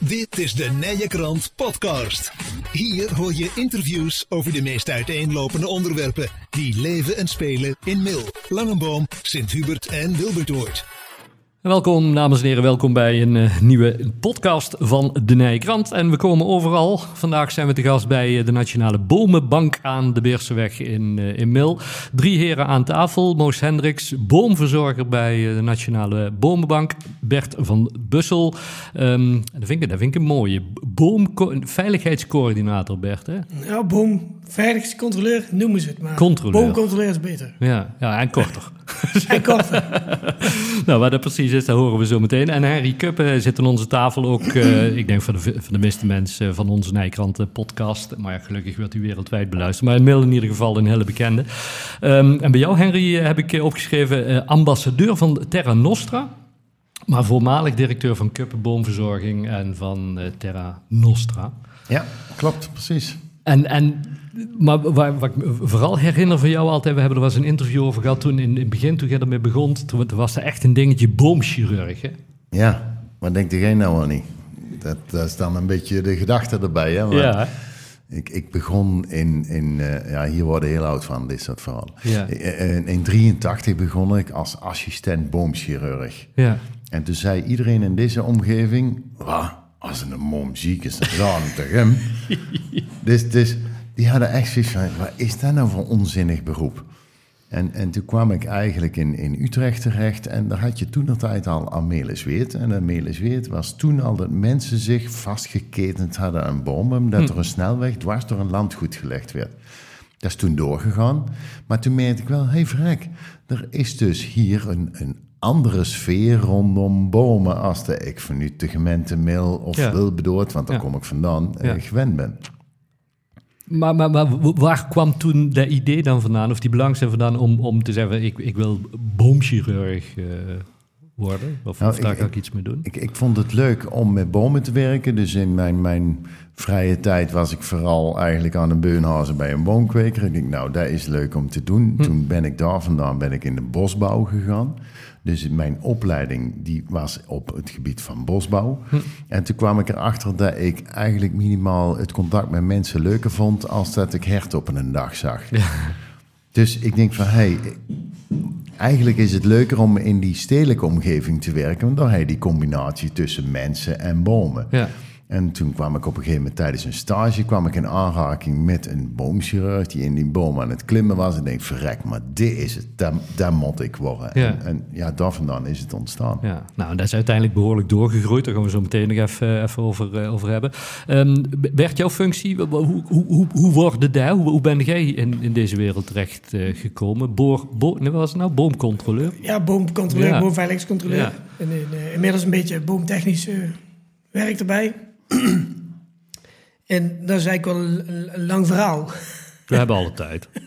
Dit is de Nije Krant Podcast. Hier hoor je interviews over de meest uiteenlopende onderwerpen die leven en spelen in Mil, Langenboom, Sint-Hubert en Wilbertoord. Welkom, dames en heren. Welkom bij een uh, nieuwe podcast van de Nijkrant. En we komen overal. Vandaag zijn we te gast bij uh, de Nationale Bomenbank aan de Beerseweg in, uh, in Mil. Drie heren aan tafel. Moos Hendricks, boomverzorger bij de Nationale Bomenbank. Bert van Bussel. Um, dat, vind ik, dat een mooie. Boomveiligheidscoördinator, Bert. Hè? Ja, boomveiligheidscontroleur noemen ze het maar. Controleur. Boomcontroleur is beter. Ja, ja en korter. en korter. nou, waar dat precies is, dat horen we zo meteen. En Henry Kuppen zit aan onze tafel ook, uh, ik denk voor de, voor de meeste mensen van onze Nijkrant podcast. Maar ja, gelukkig wordt u wereldwijd beluisterd. Maar inmiddels in ieder geval een hele bekende. Um, en bij jou, Henry, heb ik opgeschreven uh, ambassadeur van Terra Nostra. Maar voormalig directeur van Kuppenboomverzorging en van uh, Terra Nostra. Ja, klopt, precies. En, en maar waar, wat ik me vooral herinner van jou altijd, we hebben er was een interview over gehad toen in, in het begin, toen je ermee begon, toen was er echt een dingetje boomchirurg. Hè? Ja, maar denkt jij nou al niet? Dat, dat is dan een beetje de gedachte erbij. Hè? Maar Ja. ik, ik begon in, in uh, ja, hier worden heel oud van, dit soort verhalen. Ja. In 1983 begon ik als assistent boomchirurg. Ja. En toen zei iedereen in deze omgeving, "Wa, als een mom ziek is, dan zou hem? dus, dus die hadden echt zoiets van, wat is dat nou voor onzinnig beroep? En, en toen kwam ik eigenlijk in, in Utrecht terecht en daar had je toen de tijd al Amelis Weert. En Amelis Weert was toen al dat mensen zich vastgeketend hadden aan bomen, omdat Hm. er een snelweg dwars door een landgoed gelegd werd. Dat is toen doorgegaan. Maar toen merkte ik wel, hé hey, vrek, er is dus hier een, een andere sfeer rondom bomen als de ik van nu de gemeente Mil of Ja. Wilbedoord, want daar Ja. kom ik vandaan, eh, Ja. gewend ben. Maar, maar, maar waar kwam toen dat idee dan vandaan, of die belangstelling vandaan, om, om te zeggen: ik, ik wil boomchirurg uh, worden? Of, Nou, of daar ik- ga ik iets mee doen? Ik, ik vond het leuk om met bomen te werken. Dus in mijn, mijn vrije tijd was ik vooral eigenlijk aan een beunhazen bij een boomkweker. Ik denk, nou, dat is leuk om te doen. Toen ben ik daar vandaan ben ik in de bosbouw gegaan. Dus mijn opleiding die was op het gebied van bosbouw. En toen kwam ik erachter dat ik eigenlijk minimaal het contact met mensen leuker vond... als dat ik hert op een dag zag. Dus ik denk van, hé, hey, Eigenlijk is het leuker om in die stedelijke omgeving te werken, want dan heb je die combinatie tussen mensen en bomen. Ja. En toen kwam ik op een gegeven moment tijdens een stage kwam ik in aanraking met een boomchirurg die in die boom aan het klimmen was. En ik denk, verrek, maar dit is het, daar, daar moet ik worden. Ja. En, en ja, daar vandaan is het ontstaan. Ja, nou, dat is uiteindelijk behoorlijk doorgegroeid. Daar gaan we zo meteen nog even, even over, eh, over hebben. Um, Bert, jouw functie, hoe, hoe, hoe, hoe wordt daar? Hoe, hoe ben jij in, in deze wereld terecht uh, gekomen? Boor, bo, nee, wat was het nou? Boomcontroleur? Ja, boomcontroleur, Ja. boomveiligheidscontroleur. Ja. En, eh, inmiddels een beetje boomtechnisch eh, werk erbij. en dat is eigenlijk wel een, lang verhaal. We hebben alle tijd.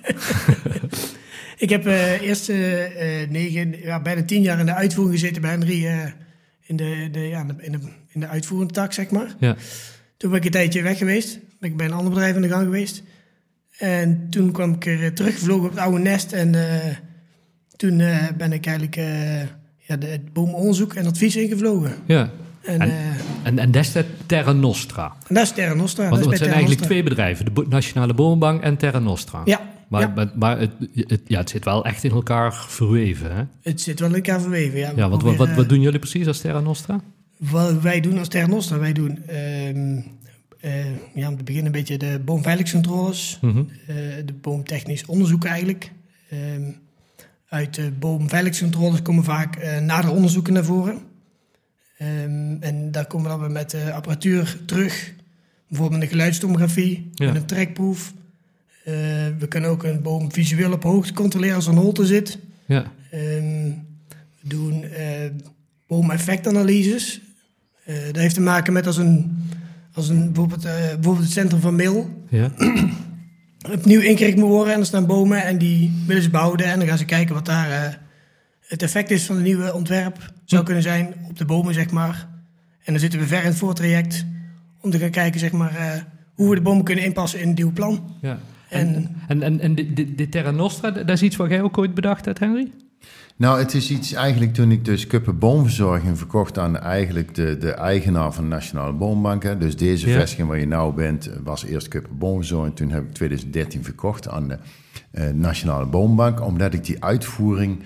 Ik heb eh eerst eh, eh, negen, ja, bijna tien jaar in de uitvoering gezeten bij Henry. in, de, de, ja, in, de, in de uitvoerende tak, zeg maar. Ja. Toen ben ik een tijdje weg geweest. Ben ik bij een ander bedrijf aan de gang geweest. En toen kwam ik er teruggevlogen op het oude nest. En toen ben ik eigenlijk ja, de, het boomonderzoek en advies ingevlogen. ja. En, En- eh, En, en dat is Terra Nostra. en dat is Terra Nostra. Want dat het zijn eigenlijk twee bedrijven. De Nationale Bomenbank en Terra Nostra. Ja, Maar, ja, maar, maar het, het, ja, het zit wel echt in elkaar verweven. Hè? het zit wel in elkaar verweven. Ja, Ja, want wat, wat, wat eh, doen jullie precies als Terra Nostra? Wat wij doen als Terra Nostra, wij doen eh, ja, om te beginnen een beetje de boomveiligheidscontroles, Mhm. de boomtechnisch onderzoek eigenlijk. Ehm, uit de boomveiligheidscontroles komen vaak eh nadere onderzoeken naar voren. Ehm, en daar komen we dan weer met eh, apparatuur terug. Bijvoorbeeld een geluidstomografie, Ja. met een trekproef. Eh, we kunnen ook een boom visueel op hoogte controleren als er een holte zit. Ja. Ehm, we doen eh boomeffectanalyses. Eh dat heeft te maken met als een, als een bijvoorbeeld, bijvoorbeeld het centrum van Mil Ja. opnieuw ingericht moet worden. En er staan bomen en die willen ze behouden. En dan gaan ze kijken wat daar het effect is van het nieuwe ontwerp. Zou Hm. kunnen zijn op de bomen, zeg maar. En dan zitten we ver in het voortraject om te gaan kijken, zeg maar, eh, hoe we de bomen kunnen inpassen in het nieuwe plan. ja. En- En, en, en, dit dit Terra Nostra, dat is iets wat jij ook ooit bedacht hebt, Henry? Nou, het is iets eigenlijk toen ik dus Kuppen Boomverzorging verkocht aan eigenlijk de, de eigenaar van de Nationale Boombank. hè. Dus deze Ja. vestiging waar je nou bent was eerst Kuppen Boomverzorging. Toen heb ik 2013 verkocht aan de eh, Nationale Boombank. Omdat ik die uitvoering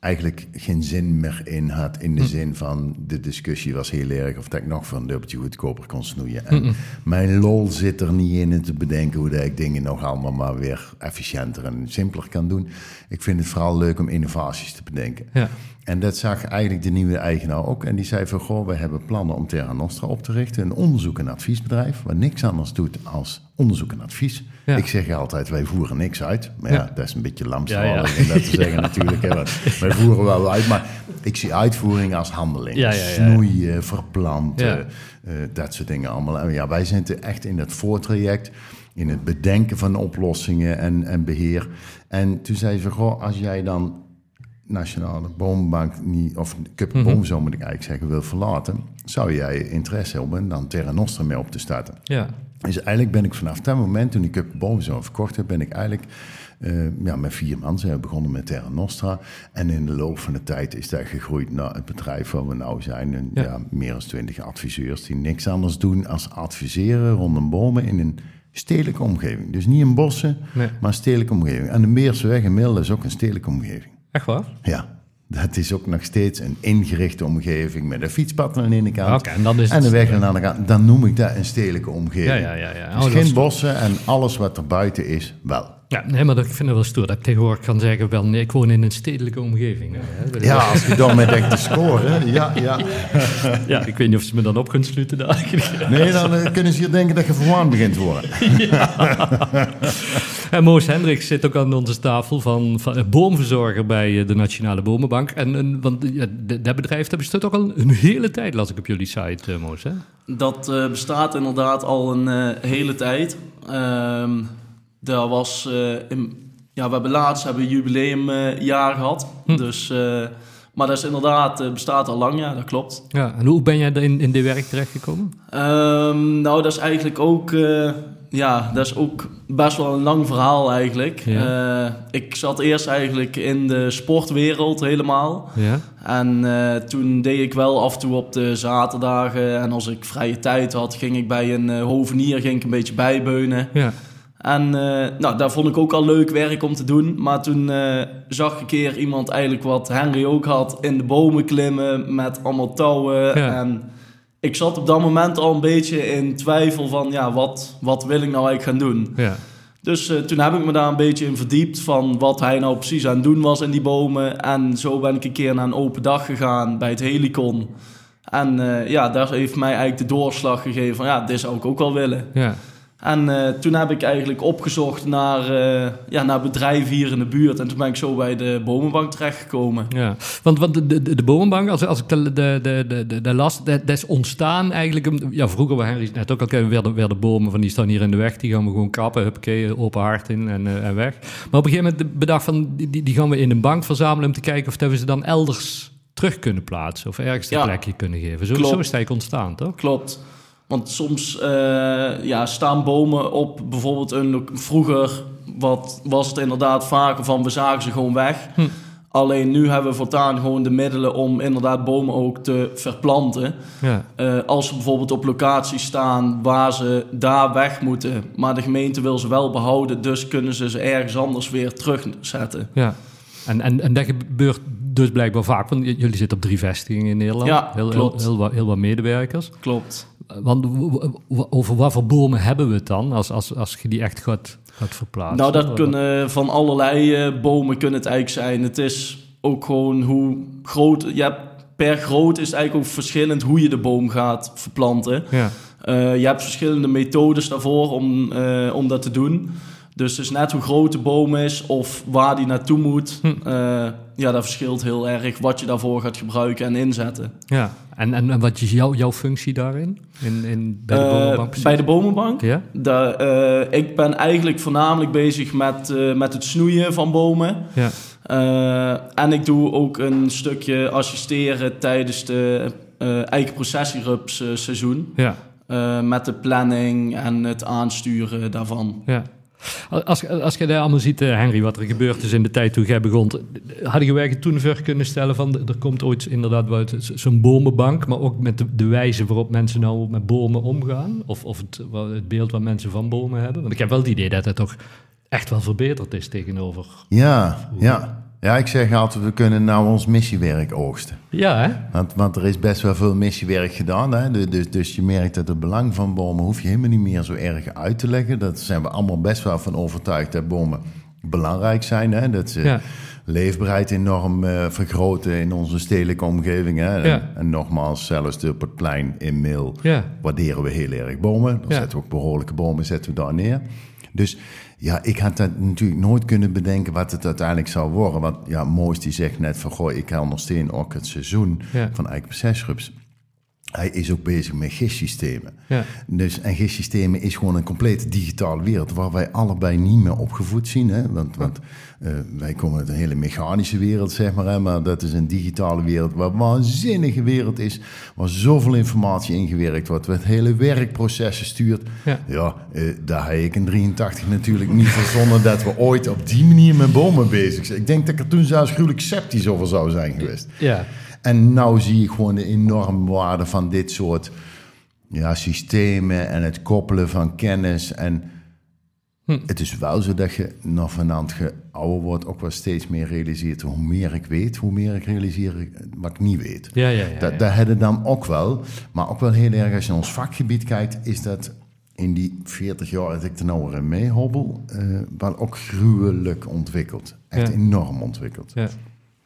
eigenlijk geen zin meer in had. In de zin van de discussie was heel erg of dat ik nog voor een dubbeltje goedkoper kon snoeien. En mijn lol zit er niet in te bedenken hoe dat ik dingen nog allemaal maar weer efficiënter en simpeler kan doen. Ik vind het vooral leuk om innovaties te bedenken. Ja. En dat zag eigenlijk de nieuwe eigenaar ook. En die zei van, goh, we hebben plannen om Terra Nostra op te richten. Een onderzoek- en adviesbedrijf, wat niks anders doet als onderzoek en advies. Ja. Ik zeg altijd, wij voeren niks uit. Maar ja, Ja. dat is een beetje ja. om dat te zeggen natuurlijk. Hè, wij voeren wel uit, maar ik zie uitvoering als handeling. Snoeien, verplanten, eh, dat soort dingen allemaal. En ja, wij zitten echt in dat voortraject, in het bedenken van oplossingen en, en beheer. En toen zei ze, goh, als jij dan Nationale Boombank niet, of Cup Mhm. Boom, zo moet ik eigenlijk zeggen, wil verlaten, zou jij interesse hebben om dan Terra Nostra mee op te starten? Ja. Dus eigenlijk ben ik vanaf dat moment, toen ik Cup Boom zo verkocht heb, ben ik eigenlijk eh, ja, met vier man zijn we begonnen met Terra Nostra. En in de loop van de tijd is dat gegroeid naar het bedrijf waar we nou zijn. En, Ja. ja. meer dan twintig adviseurs die niks anders doen als adviseren rondom bomen in een stedelijke omgeving. Dus niet in bossen, Nee. maar een stedelijke omgeving. En de Meersweg in Mil is ook een stedelijke omgeving. Echt waar? Ja, dat is ook nog steeds een ingerichte omgeving met een fietspad aan de ene kant. En dan is en de weg aan de andere kant. Dan noem ik dat een stedelijke omgeving. Ja, ja, ja, ja. Dus Oh, geen bossen en alles wat er buiten is, wel. Ja, nee, maar dat, ik vind het wel stoer dat ik tegenwoordig kan zeggen, wel, nee, ik woon in een stedelijke omgeving. Hè. Ja, als je daarmee denkt te scoren. Ja, ja. ja, ik weet niet of ze me dan op kunnen sluiten. daar. Nee, dan eh, kunnen ze hier denken dat je verwarmd begint te worden. En Moos Hendricks zit ook aan onze tafel van, van eh, boomverzorger bij eh, de Nationale Bomenbank. En, en want ja, dat bedrijf dat bestaat ook al een hele tijd, las ik op jullie site, eh, Moos. Hè? Dat eh, bestaat inderdaad al een eh, hele tijd. Ehm daar was, eh, in- ja, we hebben laatst hebben een jubileumjaar gehad. Dus, eh, maar dat is inderdaad, eh, bestaat al lang, ja, dat klopt. Ja, en hoe ben jij er in, in dit werk terechtgekomen? Ehm, nou, dat is eigenlijk ook, ja, dat is ook best wel een lang verhaal eigenlijk. Ja. Ik zat eerst eigenlijk in de sportwereld helemaal. Ja, En toen deed ik wel af en toe op de zaterdagen. En als ik vrije tijd had, ging ik bij een hovenier ging ik een beetje bijbeunen. ja, En eh, nou, daar vond ik ook al leuk werk om te doen. Maar toen eh, zag ik een keer iemand eigenlijk wat Henry ook had... in de bomen klimmen met allemaal touwen. Ja. En ik zat op dat moment al een beetje in twijfel van... ja, wat, wat wil ik nou eigenlijk gaan doen? ja. Dus eh, toen heb ik me daar een beetje in verdiept van wat hij nou precies aan het doen was in die bomen. En zo ben ik een keer naar een open dag gegaan bij het Helicon. En ja, daar heeft mij eigenlijk de doorslag gegeven van ja, dit zou ik ook wel willen. ja. En eh, toen heb ik eigenlijk opgezocht naar, eh, ja, naar bedrijven hier in de buurt. En toen ben ik zo bij de bomenbank terechtgekomen. Ja, want, want de, de, de bomenbank, als, als ik de, de, de, de, de, de las, dat, is ontstaan eigenlijk... Ja, vroeger, waar Henry net ook al kennen, werden, werden bomen van die staan hier in de weg. Die gaan we gewoon kappen, huppakee, open hart in en, eh, en weg. Maar op een gegeven moment bedacht van, die, die die gaan we in een bank verzamelen... om te kijken of dat we ze dan elders terug kunnen plaatsen. Of ergens een Ja. plekje kunnen geven. Zo, Klopt. zo is het eigenlijk ontstaan, toch? Klopt. Want soms eh, ja, staan bomen op bijvoorbeeld een... Vroeger wat, was het inderdaad vaker van we zagen ze gewoon weg. Hm. Alleen nu hebben we voortaan gewoon de middelen om inderdaad bomen ook te verplanten. Ja, Eh, als ze bijvoorbeeld op locaties staan waar ze daar weg moeten, maar de gemeente wil ze wel behouden, dus kunnen ze ze ergens anders weer terugzetten. ja. En, en, en dat gebeurt dus blijkbaar vaak, want jullie zitten op drie vestigingen in Nederland. Ja, heel, klopt. Heel, heel wat medewerkers. Klopt. Want over wat voor bomen hebben we het dan, als, als, als je die echt gaat, gaat verplaatsen? Nou, dat kunnen van allerlei eh, bomen kunnen het eigenlijk zijn. Het is ook gewoon hoe groot. Hebt, per groot is het eigenlijk ook verschillend hoe je de boom gaat verplanten. Ja, Eh, je hebt verschillende methodes daarvoor om, eh, om dat te doen. Dus het is net hoe groot de boom is of waar die naartoe moet. Hm. Ja, dat verschilt heel erg wat je daarvoor gaat gebruiken en inzetten. ja. En, en, en wat is jouw, jouw functie daarin? In, in, bij de Eh, bomenbank precies? bij de bomenbank? Ja? Da- eh, ik ben eigenlijk voornamelijk bezig met, eh, met het snoeien van bomen. Ja, en ik doe ook een stukje assisteren tijdens de eigen processierups seizoen. ja, met de planning en het aansturen daarvan. ja. Als, als je daar allemaal ziet, eh, Henry, wat er gebeurd is in de tijd toen jij begon, hadden wij toen ver kunnen stellen van er komt ooit inderdaad zo'n bomenbank, maar ook met de, de, wijze waarop mensen nou met bomen omgaan, of, of het, het beeld wat mensen van bomen hebben. Want ik heb wel het idee dat het toch echt wel verbeterd is tegenover. Ja, ja. Ja, ik zeg altijd, we kunnen nou ons missiewerk oogsten. Ja, hè? Want, want er is best wel veel missiewerk gedaan. Hè? Dus, dus je merkt dat het belang van bomen hoef je helemaal niet meer zo erg uit te leggen. Dat zijn we allemaal best wel van overtuigd dat bomen belangrijk zijn. Hè? Dat ze leefbaarheid enorm uh, vergroten in onze stedelijke omgeving. Hè? En, en, nogmaals, zelfs op het plein in Mil waarderen we heel erg bomen. Dan zetten we ook behoorlijke bomen zetten we daar neer. Dus ja, ik had dat natuurlijk nooit kunnen bedenken wat het uiteindelijk zou worden. Want ja, Moos die zegt net van, goh, ik ondersteun ook het seizoen van Eikenprocesrups. Hij is ook bezig met GIS-systemen. Ja. Dus, en GIS-systemen is gewoon een complete digitale wereld... waar wij allebei niet meer opgevoed zien. Hè? Want, want uh, wij komen uit een hele mechanische wereld, zeg maar. Hè? Maar dat is een digitale wereld waar een waanzinnige wereld is... waar zoveel informatie ingewerkt wordt... wat hele werkprocessen stuurt. Ja, ja uh, daar heb ik in 83 natuurlijk niet verzonnen... dat we ooit op die manier met bomen bezig zijn. Ik denk dat ik er toen zelfs gruwelijk sceptisch over zou zijn geweest. Ja. En nou zie ik gewoon de enorme waarde van dit soort ja, systemen en het koppelen van kennis. En hm. het is wel zo dat je nog vanavond je ouder wordt ook wel steeds meer realiseert. Hoe meer ik weet, hoe meer ik realiseer wat ik niet weet. Ja, ja, ja, dat, dat hebben dan ook wel. Maar ook wel heel erg als je naar ons vakgebied kijkt, is dat in die 40 jaar dat ik er nou weer mee hobbel, uh, wel ook gruwelijk ontwikkeld. Echt enorm ontwikkeld. Ja.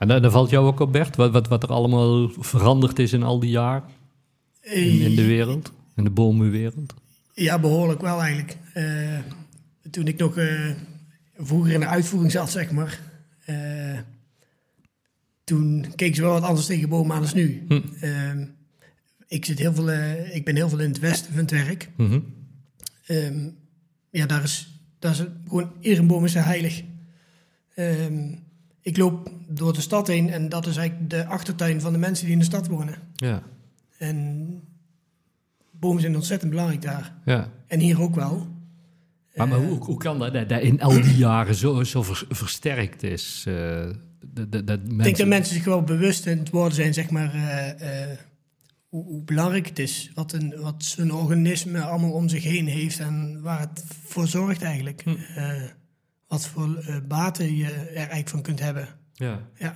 En dan, valt jou ook op, Bert, wat, wat, wat er allemaal veranderd is in al die jaren in, in de wereld, in de bomenwereld? Ja, behoorlijk wel eigenlijk. Uh, toen ik nog uh, vroeger in de uitvoering zat, zeg maar, uh, toen keek ze wel wat anders tegen bomen aan als nu. Hm. Ehm, ik, zit heel veel, ik ben heel veel in het westen van het werk. Hm. Um, ja, daar is, daar is gewoon, iedere boom is heilig. Um, ik loop door de stad heen en dat is eigenlijk de achtertuin van de mensen die in de stad wonen. Ja. En bomen zijn ontzettend belangrijk daar. Ja. En hier ook wel. Maar, maar hoe, hoe, kan dat, dat in al die jaren zo, zo versterkt is? Uh, dat, dat, dat mensen... Ik denk dat mensen zich wel bewust in het worden zijn, zeg maar, uh, uh, hoe, hoe, belangrijk het is. Wat, een, wat zo'n organisme allemaal om zich heen heeft en waar het voor zorgt eigenlijk. Hm wat voor uh, baten je er eigenlijk van kunt hebben. Ja. ja.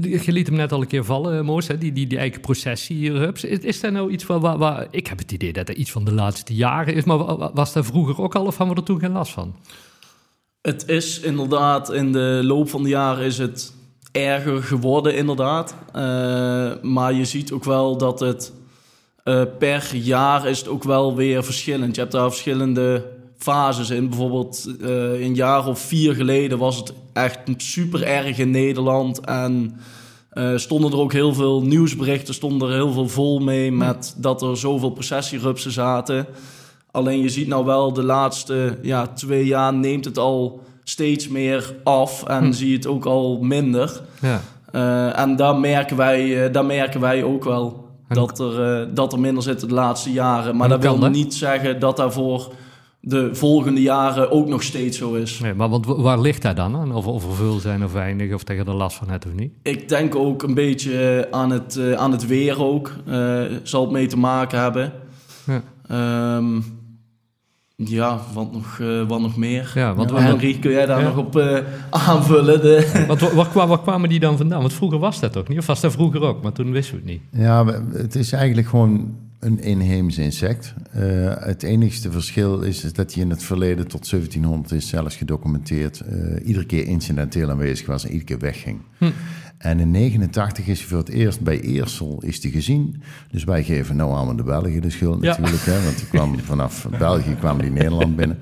Je liet hem net al een keer vallen, eh, Moos, hè? die, die, die eigen processie. Is, is daar nou iets van waar, waar, Ik heb het idee dat er iets van de laatste jaren is, maar was daar vroeger ook al of hadden we er toen geen last van? Het is inderdaad, in de loop van de jaren is het erger geworden, inderdaad. Uh, maar je ziet ook wel dat het uh, per jaar is het ook wel weer verschillend. Je hebt daar verschillende fases in. Bijvoorbeeld uh, een jaar of vier geleden was het echt super erg in Nederland. En uh, stonden er ook heel veel nieuwsberichten, stonden er heel veel vol mee met dat er zoveel processierupsen zaten. Alleen je ziet nou wel de laatste ja, twee jaar neemt het al steeds meer af en hm. zie je het ook al minder. Ja. Uh, en daar merken wij, daar merken wij ook wel. Dat er, dat er minder zit de laatste jaren. Maar dat wil niet zeggen dat daarvoor de volgende jaren ook nog steeds zo is. Nee, maar want waar ligt dat dan aan? Of, of er veel zijn of weinig, of tegen de last van het of niet? Ik denk ook een beetje aan het, uh, aan het weer ook. Uh, zal het mee te maken hebben. Ja, um, ja wat, nog, uh, wat nog meer? Ja, want, Henry, kun jij daar nog op aanvullen? De... Want, waar, waar, waar, kwamen die dan vandaan? Want vroeger was dat toch niet? Of was dat vroeger ook? Maar toen wisten we het niet. Ja, het is eigenlijk gewoon een inheems insect. Uh, het enigste verschil is, is, dat hij in het verleden tot 1700 is zelfs gedocumenteerd. Uh, iedere keer incidenteel aanwezig was en iedere keer wegging. Hm. En in 89 is hij voor het eerst bij Eersel is die gezien. Dus wij geven nou allemaal de Belgen de schuld natuurlijk. Hè, want die kwam vanaf België kwam die Nederland binnen.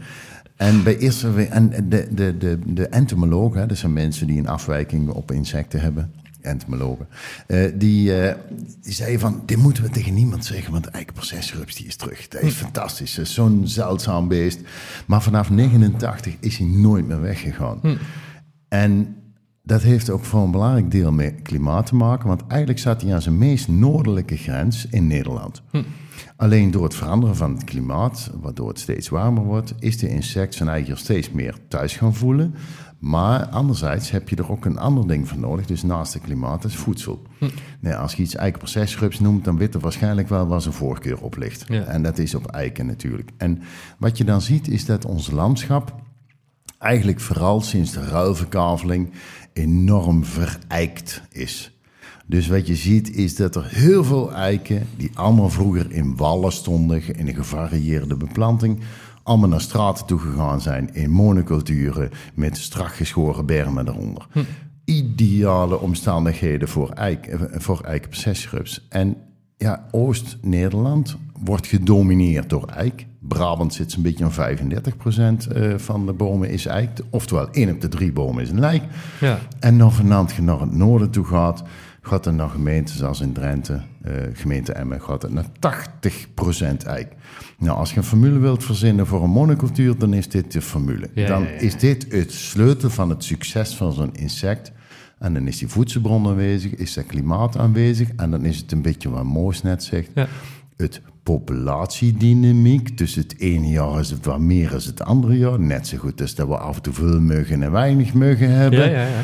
En bij Eersel, en de, de, de, de entomologen, dat zijn mensen die een afwijking op insecten hebben entomologen, uh, die, uh, die van, dit moeten we tegen niemand zeggen, want de eikenprocesrups die is terug. Dat is hm. fantastisch, zo'n zeldzaam beest. Maar vanaf 89 is hij nooit meer weggegaan. Hm. En dat heeft ook voor een belangrijk deel met klimaat te maken, want eigenlijk zat hij aan zijn meest noordelijke grens in Nederland. Hm. Alleen door het veranderen van het klimaat, waardoor het steeds warmer wordt, is de insect zijn eigen steeds meer thuis gaan voelen. Maar anderzijds heb je er ook een ander ding voor nodig. Dus naast het klimaat is voedsel. Nee, als je iets eikenprocesrups noemt, dan weet er waarschijnlijk wel waar zijn voorkeur op ligt. Ja. En dat is op eiken natuurlijk. En wat je dan ziet is dat ons landschap eigenlijk vooral sinds de ruilverkaveling enorm verijkt is. Dus wat je ziet is dat er heel veel eiken, die allemaal vroeger in wallen stonden, in een gevarieerde beplanting, allemaal naar straten toe gegaan zijn in monoculturen met strak geschoren bermen eronder. Ideale omstandigheden voor, eik, eh, voor eikenprocesrups. En ja, Oost-Nederland wordt gedomineerd door eik. Brabant zit zo'n beetje aan 35% eh, van de bomen is eik. Oftewel, één op de drie bomen is een lijk. Ja. En dan vanavond je naar het noorden toe gaat, gaat er naar gemeenten zoals in Drenthe, eh, gemeente Emmen, gaat het naar 80% eik. Nou, als je een formule wilt verzinnen voor een monocultuur, dan is dit de formule. Ja, dan ja, ja. is dit het sleutel van het succes van zo'n insect. En dan is die voedselbron aanwezig, is dat klimaat aanwezig. En dan is het een beetje wat Moos net zegt. Het populatiedynamiek. Dus het ene jaar is het wat meer dan het andere jaar. Net zo goed als dat we af en toe veel muggen en weinig muggen hebben. Ja, ja, ja.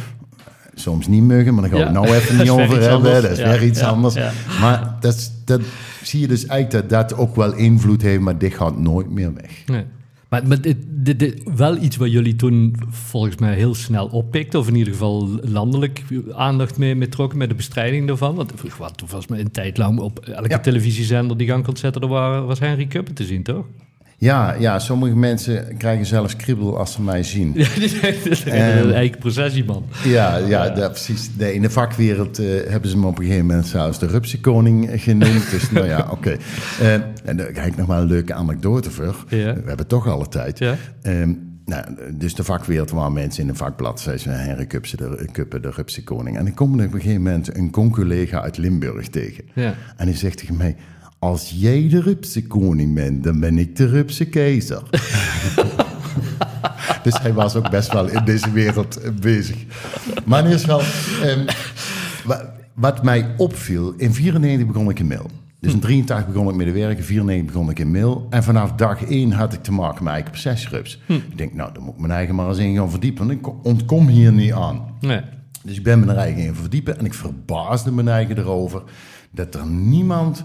Soms niet muggen, maar daar gaan we Ja. het nou even niet over hebben. anders. Dat is Ja, weer iets ja, anders. Maar dat, is- dat zie je dus eigenlijk dat dat ook wel invloed heeft, maar dit gaat nooit meer weg. Nee. Maar, maar dit, dit, dit- wel iets wat jullie toen volgens mij heel snel oppikten, of in ieder geval landelijk aandacht mee, mee trokken met de bestrijding daarvan. Want wat, toen was me een tijd lang op elke televisiezender die gang kon zetten, er waren, was Henry Kuppen te zien, toch? Ja, ja, sommige mensen krijgen zelfs kriebel als ze mij zien. Ja, een eigen processieman. Ja, ja, dat, precies. De, in de vakwereld eh, hebben ze hem op een gegeven moment zelfs de rupsenkoning genoemd. dus nou ja, oké. Eh, en daar ga ik nog maar een leuke anekdote voor. Ja. We hebben toch alle tijd. Ja. Ehm, nou, dus de vakwereld waar mensen in een vakblad zeiden ze Henry Kupse, de, Kuppen, de rupsenkoning. En ik kom op een gegeven moment een con-collega uit Limburg tegen. Ja. En die zegt tegen mij, als jij de rupsenkoning bent, dan ben ik de rupse keizer. Dus hij was ook best wel in deze wereld eh, bezig. Maar er is wel... ehm, wa- wat mij opviel, in 94 begon ik in mail. Dus in 83 begon ik met de werken, in 94 begon ik in mail. En vanaf dag 1 had ik te maken met eigen procesrups. Ik denk, nou, dan moet ik mijn eigen maar eens in gaan verdiepen. Want ik ontkom hier niet aan. Nee. Dus ik ben me er eigen in verdiepen en ik verbaasde me eigen erover dat er niemand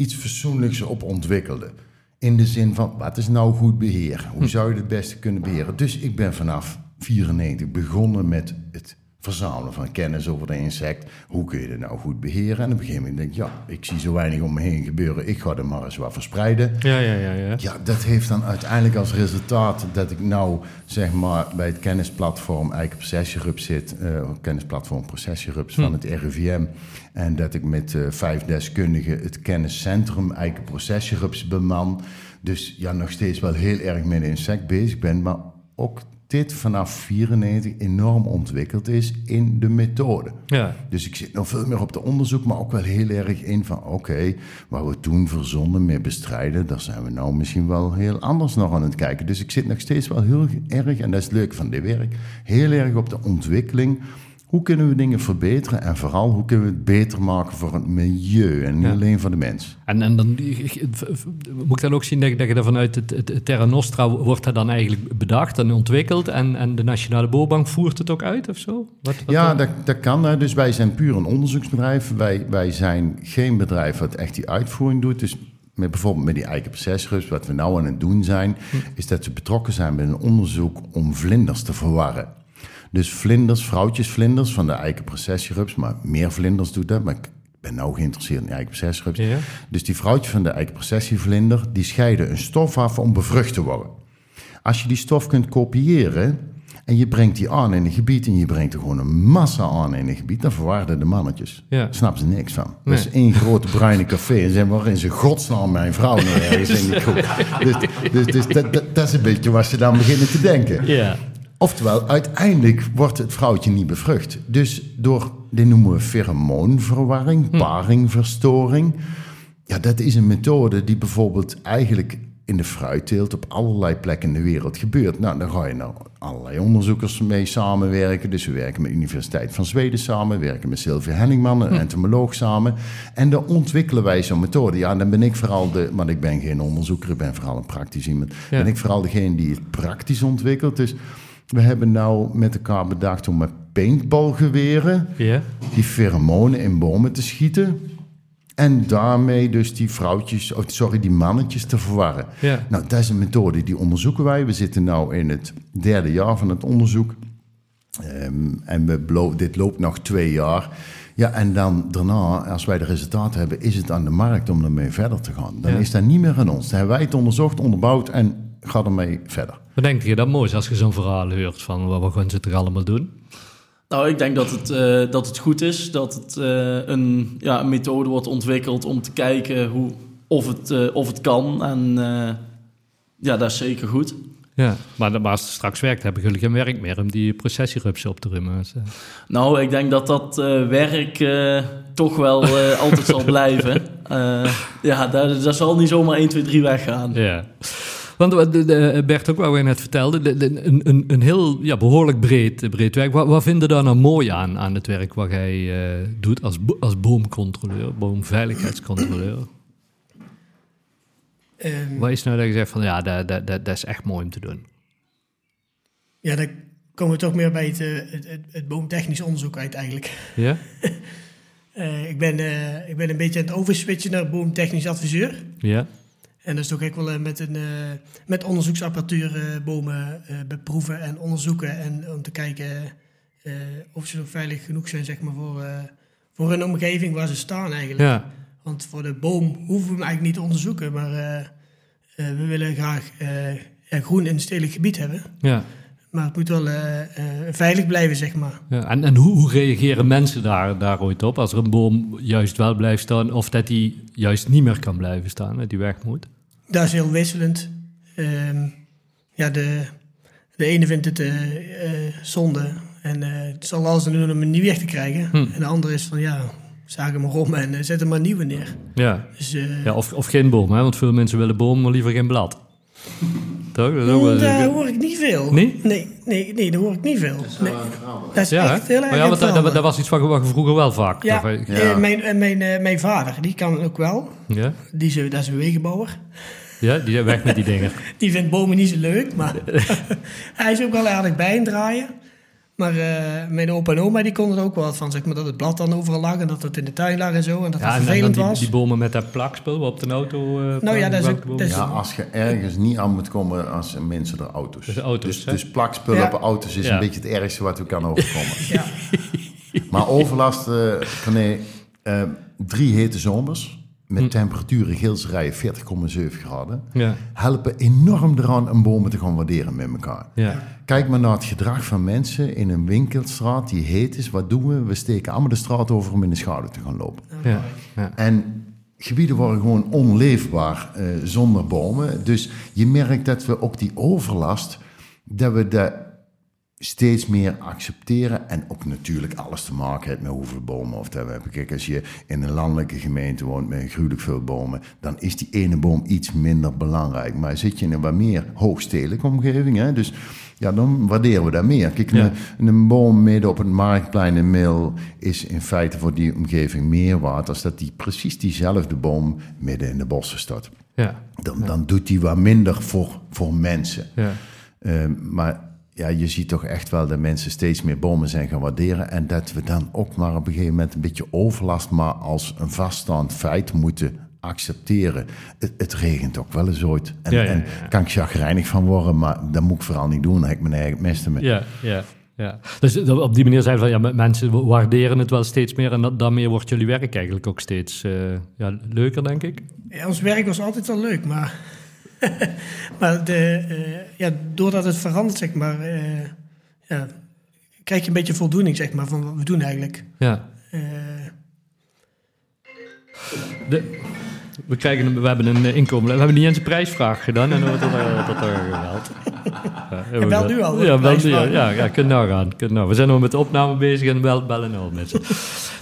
iets fatsoenlijks op ontwikkelde. In de zin van, wat is nou goed beheer? Hoe zou je het beste kunnen beheren? Dus ik ben vanaf 94 begonnen met het verzamelen van kennis over de insect. Hoe kun je het nou goed beheren? En op een gegeven moment denk ik, ja, ik zie zo weinig om me heen gebeuren. Ik ga er maar eens wat verspreiden. Ja, ja, ja, ja. Ja, dat heeft dan uiteindelijk als resultaat dat ik nou zeg maar bij het kennisplatform Eiken Processierups zit, eh kennisplatform Processierups van het RIVM. En dat ik met eh, vijf deskundigen het kenniscentrum Eiken Processierups beman. Dus ja, nog steeds wel heel erg met de insect bezig ben, maar ook dit vanaf 94 enorm ontwikkeld is in de methode. Ja. Dus ik zit nog veel meer op de onderzoek, maar ook wel heel erg in van oké, wat we toen verzonnen met bestrijden, daar zijn we nou misschien wel heel anders nog aan het kijken. Dus ik zit nog steeds wel heel erg, en dat is het leuke van dit werk, heel erg op de ontwikkeling. Hoe kunnen we dingen verbeteren en vooral hoe kunnen we het beter maken voor het milieu en niet Ja. alleen voor de mens? En, en dan moet ik dan ook zien dat, dat je dat vanuit het, het, het Terra Nostra wordt dat dan eigenlijk bedacht en ontwikkeld en, en de Nationale Bouwbank voert het ook uit of zo? Wat, wat Ja, dan? dat, dat kan. Dus wij zijn puur een onderzoeksbedrijf. Wij, wij zijn geen bedrijf wat echt die uitvoering doet. Dus met, bijvoorbeeld met die eigen procesrups, wat we nou aan het doen zijn, is dat we betrokken zijn bij een onderzoek om vlinders te verwarren. Dus vlinders, vrouwtjesvlinders van de eiken procesrups, maar meer vlinders doet dat. Maar ik ben nou geïnteresseerd in die eiken procesrups. Ja. Dus die vrouwtjes van de eiken processievlinder, die scheiden een stof af om bevrucht te worden. Als je die stof kunt kopiëren en je brengt die aan in een gebied en je brengt er gewoon een massa aan in een gebied, dan verwaarden de mannetjes. Ja. Snappen ze niks van. Nee. Dat is één grote bruine café en zijn waarin ze godsnaam mijn vrouw nou ergens in die groep. Dus, dus, dus dat, dat, dat is een beetje waar ze dan beginnen te denken. Ja. Oftewel, uiteindelijk wordt het vrouwtje niet bevrucht. Dus door, dit noemen we pheromoonverwarring, paringverstoring. Ja, dat is een methode die bijvoorbeeld eigenlijk in de fruitteelt op allerlei plekken in de wereld gebeurt. Nou, dan ga je nou allerlei onderzoekers mee samenwerken. Dus we werken met de Universiteit van Zweden samen, we werken met Sylvia Henningman, een entomoloog samen. En dan ontwikkelen wij zo'n methode. Ja, dan ben ik vooral de, want ik ben geen onderzoeker, ik ben vooral een praktisch iemand. Ja. Ben ik vooral degene die het praktisch ontwikkelt. Dus we hebben nou met elkaar bedacht om met paintballgeweren die pheromonen in bomen te schieten. En daarmee dus die vrouwtjes, of sorry, die mannetjes te verwarren. Nou, dat is een methode die onderzoeken wij. We zitten nu in het derde jaar van het onderzoek. Ehm, en we dit loopt nog twee jaar. Ja, en dan daarna, als wij de resultaten hebben, is het aan de markt om ermee verder te gaan. Dan Ja. is dat niet meer aan ons. Dan hebben wij het onderzocht, onderbouwd en gaan ermee verder. Wat denk je dat mooi is als je zo'n verhaal hoort van wat gaan ze toch allemaal doen? Nou, ik denk dat het, eh, dat het goed is dat het, eh, een, ja, een methode wordt ontwikkeld om te kijken hoe, of, het, eh, of het kan. En eh, ja, dat is zeker goed. Ja, maar, maar als het straks werkt, hebben jullie geen werk meer om die processierupsen op te rummen. Dus, Nou, ik denk dat dat eh, werk toch wel eh, altijd zal blijven. Eh, ja, dat, dat zal niet zomaar 1, 2, 3 weggaan. Ja. Want de, de, Bert ook wat je net vertelde, de, de- een, een, een heel ja, behoorlijk breed, breed werk. Wat, wat vind je daar nou mooi aan, aan het werk wat jij eh, doet als, als boomcontroleur, boomveiligheidscontroleur? Ehm, Wat is nou dat je zegt van ja, dat, dat, dat, dat is echt mooi om te doen? ja, dan komen we toch meer bij het, eh, het, het, het boomtechnisch onderzoek uit eigenlijk. Ja? Eh, ik, ben, eh, ik ben een beetje aan het overswitchen naar boomtechnisch adviseur. Ja? En dat is toch ook wel eh, met, een, eh, met onderzoeksapparatuur eh, bomen beproeven en onderzoeken. En om te kijken of ze nog veilig genoeg zijn zeg maar, voor, voor hun omgeving waar ze staan eigenlijk. Ja. Want voor de boom hoeven we hem eigenlijk niet te onderzoeken. Maar we willen graag groen in een stedelijk gebied hebben. ja. Maar het moet wel eh, eh, veilig blijven, zeg maar. ja. En, en hoe, hoe reageren mensen daar, daar ooit op als er een boom juist wel blijft staan of dat die juist niet meer kan blijven staan, dat die weg moet? Dat is heel wisselend. Ehm, ja, de, de ene vindt het eh, zonde en het zal alles aan doen om hem niet weg te krijgen. Hm. En de andere is van ja, zaag hem maar om en zet er maar nieuwe neer. Ja. Dus Ja, of, of geen boom, hè? want veel mensen willen boom, maar liever geen blad. Toch? Dat is ook wel- mm, daar hoor ik niet veel. Nee? Nee, nee, nee daar hoor ik niet veel. Nee. Dat is ja, echt heel erg maar ja, want dat, dat, dat was iets wat, vroeger wel vaak. Ja, toch? Ja. eh, mijn, en mijn, eh, mijn vader, die kan ook wel. ja? Die is, dat is een wegenbouwer. Ja, die zijn weg met die dingen. Die vindt bomen niet zo leuk, maar hij is ook wel aardig bij draaien. Maar eh, mijn opa en oma die konden er ook wel wat van, zeg maar, dat het blad dan overal lag en dat het in de tuin lag en zo. En dat Ja, het en, en dan vervelend die, was. die bomen met dat plakspul op de auto. eh, Nou ja, dat is ook- boom? dat is- Ja, als je ergens niet aan moet komen als mensen er auto's. Dus de auto's, Dus, dus plakspul Ja. op auto's is Ja. een beetje het ergste wat u kan overkomen. Ja, maar overlast, eh René, eh, drie hete zomers met Hm. temperaturen Geelsrijen 40,7 graden, Ja, helpen enorm eraan om bomen te gaan waarderen met elkaar. ja, Kijk maar naar het gedrag van mensen in een winkelstraat die heet is. Wat doen we? We steken allemaal de straat over om in de schaduw te gaan lopen. ja, ja. En gebieden worden gewoon onleefbaar eh, zonder bomen. Dus je merkt dat we ook die overlast, dat we dat steeds meer accepteren. En ook natuurlijk alles te maken heeft met hoeveel bomen of dat we hebben. Kijk, als je in een landelijke gemeente woont met gruwelijk veel bomen, dan is die ene boom iets minder belangrijk. Maar zit je in een wat meer hoogstedelijke omgeving, hè, dus ja, dan waarderen we dat meer. Kijk, Ja. een, een boom midden op het marktplein in Mil is in feite voor die omgeving meer waard als dat die precies diezelfde boom midden in de bossen staat. ja, Dan, dan doet die wat minder voor, voor mensen. ja. Eh, maar ja, je ziet toch echt wel dat mensen steeds meer bomen zijn gaan waarderen. En dat we dan ook maar op een gegeven moment een beetje overlast, maar als een vaststaand feit moeten accepteren. Het, het regent ook wel eens ooit. En, Ja, ja, en ja. kan ik chagrijnig van worden, maar dat moet ik vooral niet doen. Dan heb ik mijn eigen mesten mee. Ja, ja, ja. Dus op die manier zijn van ja, mensen waarderen het wel steeds meer en dat, daarmee wordt jullie werk eigenlijk ook steeds eh, ja, leuker, denk ik. Ja, ons werk was altijd wel leuk, maar, maar de, eh, ja, doordat het verandert, zeg maar, eh, ja, krijg je een beetje voldoening zeg maar, van wat we doen eigenlijk. Ja. Eh, De, we, krijgen een, we hebben een inkomen. We hebben niet eens een prijsvraag gedaan en dan wordt dat er geweld. Ja, En wel nu al, Ja, wel nu. Ja, ja, kunt nou gaan. Kunt nou. We zijn nog met de opname bezig en wel bellen al mensen.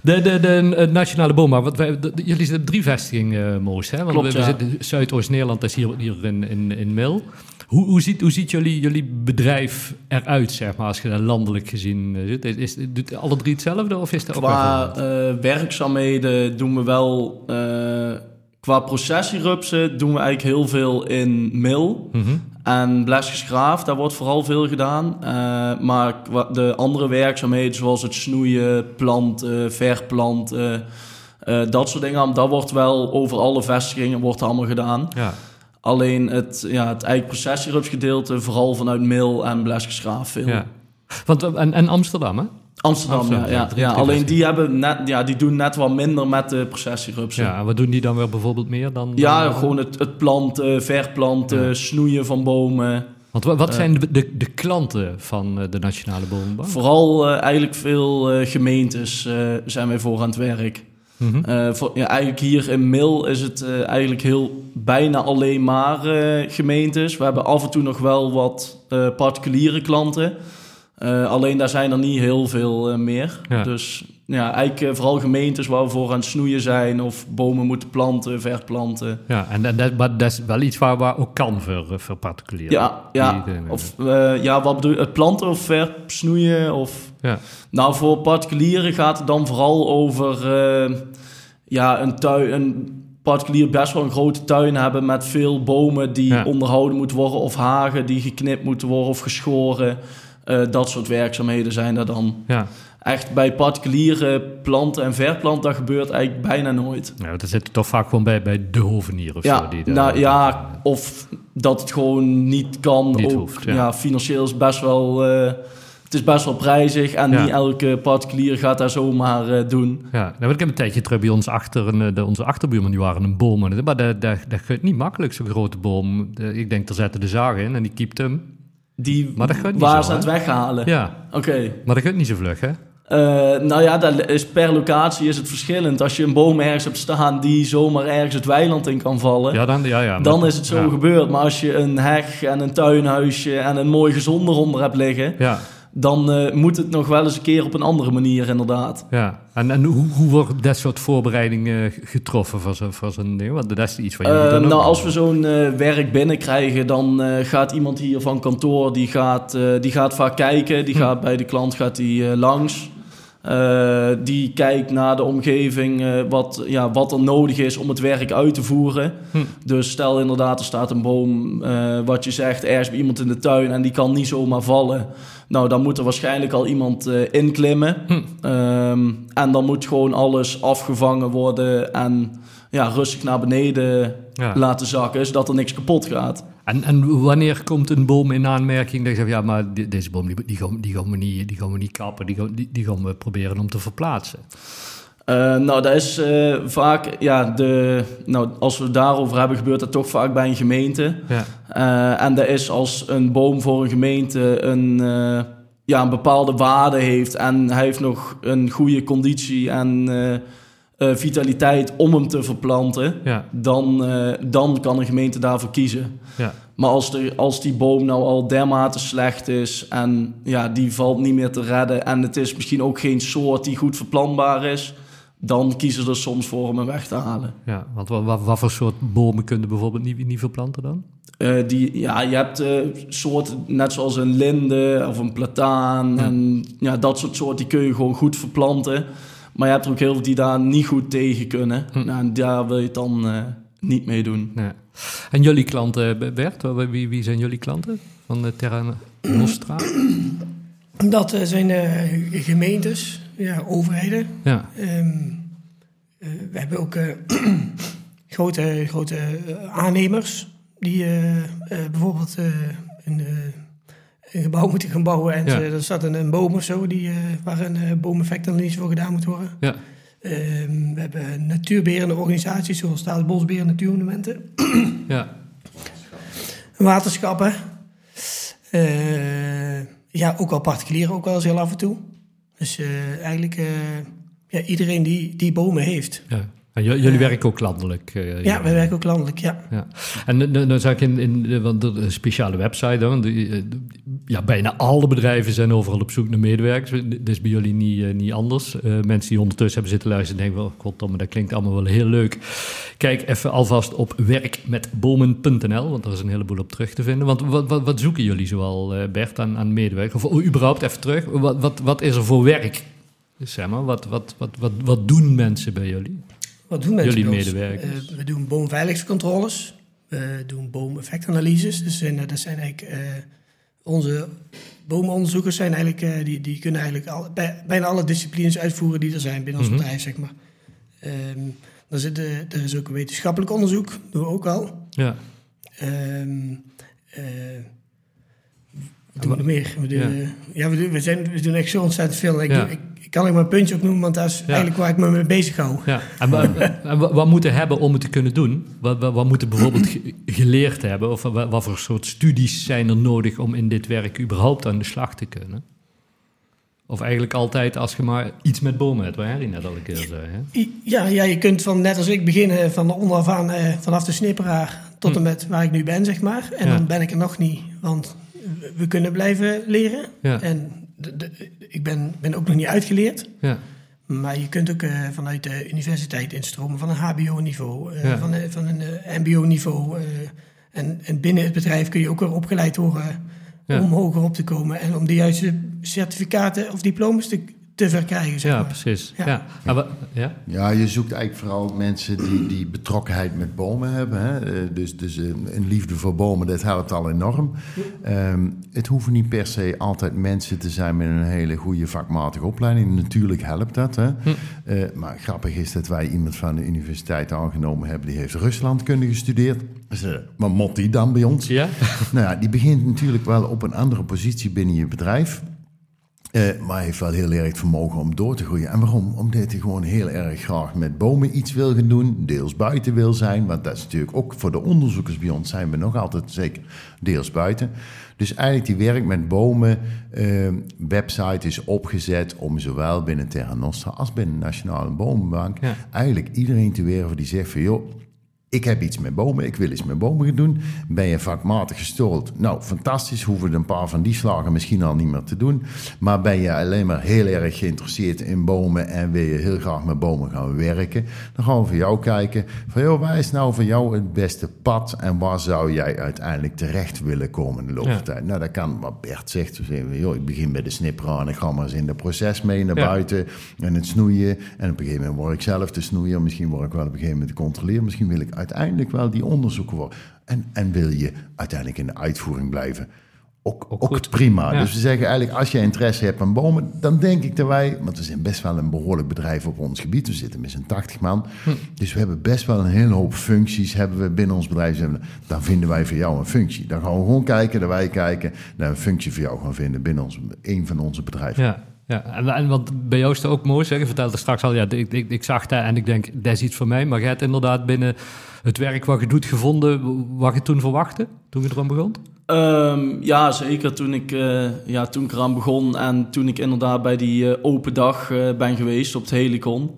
De, de, de, eh, Nationale Boommarkt, want wij, de- jullie zitten op drie vestigingen, eh, Moos. Hè? Want Klopt, we, we ja. zitten Zuidoost-Nederland, dat is hier, hier in, in, in Mil. Hoe, hoe ziet, hoe ziet jullie, jullie bedrijf eruit, zeg maar, als je daar landelijk gezien eh, zit? Is, is, doet alle drie hetzelfde of is er ook Qua werkzaamheden doen we wel... eh, qua processierupsen doen we eigenlijk heel veel in mil. Mhm. En blesjesgraaf, daar wordt vooral veel gedaan. Eh, maar de andere werkzaamheden, zoals het snoeien, planten, verplanten... eh, dat soort dingen, dat wordt wel over alle vestigingen wordt allemaal gedaan. Ja. Alleen het, ja, het eigen processierupsgedeelte, vooral vanuit Mil en Blesjesgraaf veel. ja. Want, eh, en, en Amsterdam, hè? Amsterdam, Amsterdam, ja. ja, alleen die, hebben net, ja, die doen net wat minder met de processierupsen. Ja, en wat doen die dan weer bijvoorbeeld meer dan... Ja, dan- gewoon het, het planten, verplanten, Ja. snoeien van bomen. Want wat, wat eh, zijn de, de, de klanten van eh, de Nationale Boombank? Vooral eh, eigenlijk veel eh, gemeentes eh, zijn wij voor aan het werk. Mhm. Eh, voor, ja, eigenlijk hier in Mil is het eh, eigenlijk heel bijna alleen maar eh, gemeentes. We hebben af en toe nog wel wat eh, particuliere klanten. Eh, alleen daar zijn er niet heel veel eh, meer. Ja. Dus ja, eigenlijk eh, vooral gemeentes waar we voor aan het snoeien zijn... of bomen moeten planten, verplanten. Ja, en, dat, maar dat is wel iets waar, waar ook kan voor, voor particulieren. Ja, ja. Die. Of ja, wat bedoel je? Het planten of versnoeien? Of... Ja. Nou, voor particulieren gaat het dan vooral over ja, een tuin. Een particulier best wel een grote tuin hebben met veel bomen die Ja. onderhouden moeten worden, of hagen die geknipt moeten worden of geschoren. Eh, dat soort werkzaamheden zijn er dan. Ja. Echt bij particuliere planten en verplanten, dat gebeurt eigenlijk bijna nooit. Ja, dat zit toch vaak gewoon bij, bij de hovenier of zo. Die daar- nou, ja, of dat het gewoon niet kan. Niet ook, hoeft, ja. ja. financieel is best wel, eh, het is best wel prijzig en Ja. niet elke particulier gaat daar zomaar eh, doen. Ja, nou, ik heb een tijdje terug bij ons achter, een, de, onze achterbuurman, die waren een boom. Maar dat, dat, dat gaat niet makkelijk, zo'n grote boom. Ik denk, daar zetten de zaag in en die kiept hem. Die Maar dat gaat niet waar zo, ze aan het weghalen. Ja, Oké. maar dat gaat niet zo vlug, hè? Eh, nou ja, dat is, per locatie is het verschillend. Als je een boom ergens hebt staan die zomaar ergens het weiland in kan vallen... Ja, dan, ja, ja, maar- Dan is het zo ja. gebeurd. Maar als je een heg en een tuinhuisje en een mooi gezond eronder hebt liggen... Ja, dan eh, moet het nog wel eens een keer op een andere manier inderdaad. ja. En, en hoe, hoe wordt dat soort voorbereidingen getroffen voor zo'n voor zo'n ding? Want dat is iets wat jullie Eh, dan ook nou, als we zo'n eh, werk binnenkrijgen, dan eh, gaat iemand hier van kantoor, die gaat, eh, die gaat vaak kijken. Die Hm. gaat bij de klant gaat die, eh, langs. Eh, die kijkt naar de omgeving, eh, wat, ja, wat er nodig is om het werk uit te voeren. Hm. Dus stel inderdaad, er staat een boom, eh, wat je zegt, ergens bij iemand in de tuin en die kan niet zomaar vallen. Nou, dan moet er waarschijnlijk al iemand inklimmen. Hm. Ehm, en dan moet gewoon alles afgevangen worden en ja, rustig naar beneden Ja. laten zakken, zodat er niks kapot gaat. En, en wanneer komt een boom in aanmerking dat je zegt, ja, maar die- deze boom die, die, gaan, die, gaan we niet, die gaan we niet kappen, die gaan, die, die gaan we proberen om te verplaatsen. Eh, nou, dat is eh, vaak, ja, de, nou, als we het daarover hebben, gebeurt dat toch vaak bij een gemeente. Ja, Eh, en dat is als een boom voor een gemeente een, ja, een bepaalde waarde heeft en hij heeft nog een goede conditie en eh, vitaliteit om hem te verplanten, ja, dan, eh, dan kan een gemeente daarvoor kiezen. ja. Maar als, de, als die boom nou al dermate slecht is en ja, die valt niet meer te redden en het is misschien ook geen soort die goed verplantbaar is, dan kiezen ze er soms voor om hem weg te halen. ja. Want wat, wat, wat voor soort bomen kunnen bijvoorbeeld niet, niet verplanten dan? Eh, die, ja, je hebt soorten, net zoals een linde of een plataan en ja, dat soort soorten, die kun je gewoon goed verplanten. Maar je hebt er ook heel veel die daar niet goed tegen kunnen. Nou, en daar wil je het dan eh, niet mee doen. Nee. En jullie klanten, Bert, wie, wie zijn jullie klanten van de Terra Nostra? Dat eh, zijn eh, gemeentes, ja, overheden. Ja, Ehm, eh, we hebben ook eh, grote, grote aannemers die eh, eh, bijvoorbeeld eh, een, eh, een gebouw moeten gaan bouwen en Ja. ze- er staat een, een boom of zo die, eh, waar een uh, boomeffectanalyse voor gedaan moet worden. ja, Ehm, we hebben natuurberende organisaties zoals Staatsbosbeheer Natuurmonumenten, ja, waterschappen. Eh, ja, ook wel particulieren, ook wel eens heel af en toe. Dus eh, eigenlijk eh, ja, iedereen die, die bomen heeft. ja. Jullie werken ook landelijk? eh, Ja, wij werken ook landelijk, ja. Ja. En dan- zag ik in, in want een speciale website, hè, want die, eh, ja, bijna alle bedrijven zijn overal op zoek naar medewerkers. Dat is bij jullie niet, eh, niet anders. Eh, mensen die ondertussen hebben zitten luisteren denken wel, goddomme, dat klinkt allemaal wel heel leuk. Kijk even alvast op werkmetbomen.nl, want daar is een heleboel op terug te vinden. Want wat, wat, wat zoeken jullie zoal, Bert, aan, aan medewerkers? Of überhaupt even terug, wat, wat, wat is er voor werk? Zeg maar, wat, wat, wat, wat, wat doen mensen bij jullie? Wat doen mensen Jullie bij ons? medewerkers. Eh, we doen boomveiligheidscontroles. We doen boomeffectanalyses. Dus zijn, dat zijn eigenlijk eh, onze boomonderzoekers zijn eigenlijk, eh, die, die kunnen eigenlijk al, bij, bijna alle disciplines uitvoeren die er zijn binnen ons Mhm. bedrijf, zeg maar. Dan zit, er er is ook een wetenschappelijk onderzoek, doen we ook al. Ja, eh, wat doen we nog meer? We doen, Ja. ja. ja, we, doen, we, zijn, we doen echt zo ontzettend veel. Ik, Ja. doe- ik, ik kan ook een puntje opnoemen, want dat is eigenlijk waar ik me mee bezig hou. Ja, en, wa- en wa- wat moeten hebben om het te kunnen doen? Wat, wat, wat moeten bijvoorbeeld ge- geleerd hebben? Of wat, wat voor soort studies zijn er nodig om in dit werk überhaupt aan de slag te kunnen? Of eigenlijk altijd als je maar iets met bomen hebt, wat Harry net al een keer zei. Hè? Ja, ja, je kunt van net als ik beginnen van de onderaf aan, eh, vanaf de snipperaar tot en met waar ik nu ben, zeg maar. En Hm. Ja. dan ben ik er nog niet, want we- we kunnen blijven leren. Ja. En de, de- ik ben, ben ook nog niet uitgeleerd. Ja, Maar je kunt ook eh, vanuit de universiteit instromen van een HBO-niveau, eh, Ja. van, een- van een eh, MBO-niveau. eh, en, en binnen het bedrijf kun je ook weer opgeleid worden Ja. om hoger op te komen en om de juiste certificaten of diplomas te, te verkrijgen. Zeg ja maar. precies. Ja. Ja. Ja? Ja, je zoekt eigenlijk vooral mensen die, die betrokkenheid met bomen hebben. Hè? Eh, Dus, dus een, een liefde voor bomen, dat helpt al enorm. Ehm, het hoeven niet per se altijd mensen te zijn met een hele goede vakmatige opleiding. Natuurlijk helpt dat. Hè? Eh, maar grappig is dat wij iemand van de universiteit aangenomen hebben... die heeft Ruslandkunde gestudeerd. Dus, wat mot die dan bij ons? Ja? Nou ja, die begint natuurlijk wel op een andere positie binnen je bedrijf. Eh, maar hij heeft wel heel erg het vermogen om door te groeien. En waarom? Omdat hij gewoon heel erg graag met bomen iets wil gaan doen. Deels buiten wil zijn. Want dat is natuurlijk ook voor de onderzoekers bij ons zijn we nog altijd zeker deels buiten. Dus eigenlijk die werk met bomen eh, website is opgezet om zowel binnen Terra Nostra als binnen de Nationale Bomenbank Ja. eigenlijk iedereen te werven die zegt van joh, ik heb iets met bomen, ik wil iets met bomen gaan doen. Ben je vakmatig gestold? Nou, fantastisch. Hoeven we een paar van die slagen misschien al niet meer te doen. Maar ben je alleen maar heel erg geïnteresseerd in bomen en wil je heel graag met bomen gaan werken? Dan gaan we voor jou kijken van, joh, waar is nou voor jou het beste pad en waar zou jij uiteindelijk terecht willen komen in de loop Ja. der tijd? Nou, dat kan wat Bert zegt. We zeggen, joh, ik begin bij de snipper en ik ga maar eens in het proces mee naar Ja. buiten en het snoeien. En op een gegeven moment word ik zelf de snoeier. Misschien word ik wel op een gegeven moment de controleer. Misschien wil ik uiteindelijk wel die onderzoeker worden. En, en wil je uiteindelijk in de uitvoering blijven. Ook, Ook prima. Ja. Dus we zeggen eigenlijk, als je interesse hebt aan bomen, dan denk ik dat wij, want we zijn best wel een behoorlijk bedrijf op ons gebied. We zitten met z'n 80 man. Hm. Dus we hebben best wel een hele hoop functies hebben we binnen ons bedrijf. Dan vinden wij voor jou een functie. Dan gaan we gewoon kijken, dat wij kijken naar een functie voor jou gaan vinden binnen ons, een van onze bedrijven. Ja, ja. En, en wat bij jou is het ook mooi, zeg, je vertelde straks al, ja, ik, ik, ik zag dat en ik denk, dat is iets voor mij. Maar jij hebt inderdaad binnen het werk wat je doet gevonden, wat je toen verwachtte, toen je eraan begon? Ehm, ja, zeker. Toen ik, eh, ja, toen ik eraan begon en toen ik inderdaad bij die eh, open dag eh, ben geweest op het Helicon.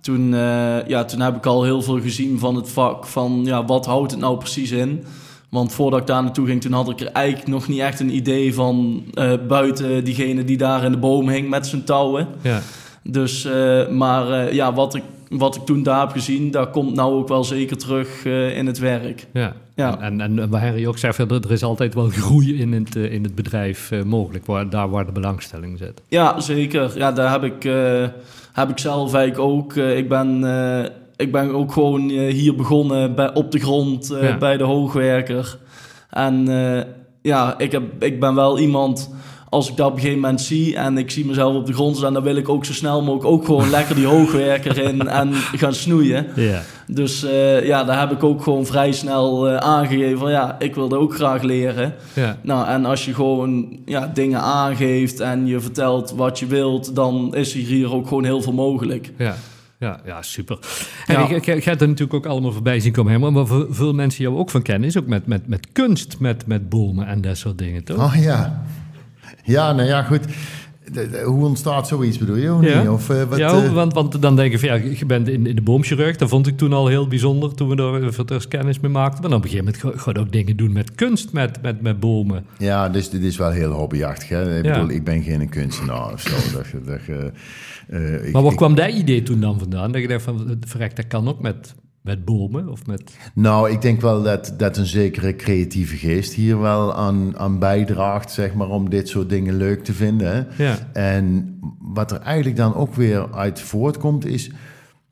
Toen, eh, ja, toen heb ik al heel veel gezien van het vak. Van ja, wat houdt het nou precies in? Want voordat ik daar naartoe ging, toen had ik er eigenlijk nog niet echt een idee van eh, buiten diegene die daar in de boom hing met zijn touwen. Ja, Dus, eh, maar eh, ja, wat ik, wat ik toen daar heb gezien, dat komt nou ook wel zeker terug in het werk. ja. Ja. En, en, en waar Harry ook zegt, er, er is altijd wel groei in het, in het bedrijf mogelijk, waar, daar waar de belangstelling zit. Ja, zeker. Ja, daar heb ik, heb ik zelf eigenlijk ook. Ik, ben, ik ben ook gewoon eh, hier begonnen bij, op de grond eh, Ja. bij de hoogwerker. En eh, ja, ik, heb, ik ben wel iemand, als ik dat op een gegeven moment zie en ik zie mezelf op de grond staan, dan wil ik ook zo snel mogelijk ook gewoon lekker die hoogwerker in en gaan snoeien. Dus ja, daar heb ik ook gewoon vrij snel aangegeven van ja, ik wilde ook graag leren. Nou, en als je gewoon ja, dingen aangeeft en je vertelt wat je wilt, dan is er hier ook gewoon heel veel mogelijk. Ja, ja, ja super. Ja. En je, je, je hebt er natuurlijk ook allemaal voorbij zien komen, Herman, maar voor veel mensen jou ook van kennen, is ook met, met, met kunst, met, met bomen en dat soort dingen, toch? Oh ja. Ja, nou ja, goed. De- de- hoe ontstaat zoiets, bedoel je? Of Ja. niet? Of, eh, wat, ja, eh, want, want dan denk ik van ja, je bent in, in de boomchirurg. Dat vond ik toen al heel bijzonder toen we het eerst kennis mee maakten. Maar dan op een gegeven moment ga- je ook dingen doen met kunst, met, met, met bomen. Ja, dus dit is wel heel hobbyachtig. Hè? Ik Ja. bedoel, ik ben geen kunstenaar of zo. Dat, je- dat, je, eh, Maar waar ik- kwam dat idee toen dan vandaan? Dat je dacht van, verrek, dat kan ook met, met bomen of met... Nou, ik denk wel dat, dat een zekere creatieve geest hier wel aan, aan bijdraagt, zeg maar, om dit soort dingen leuk te vinden. Ja. En wat er eigenlijk dan ook weer uit voortkomt, is,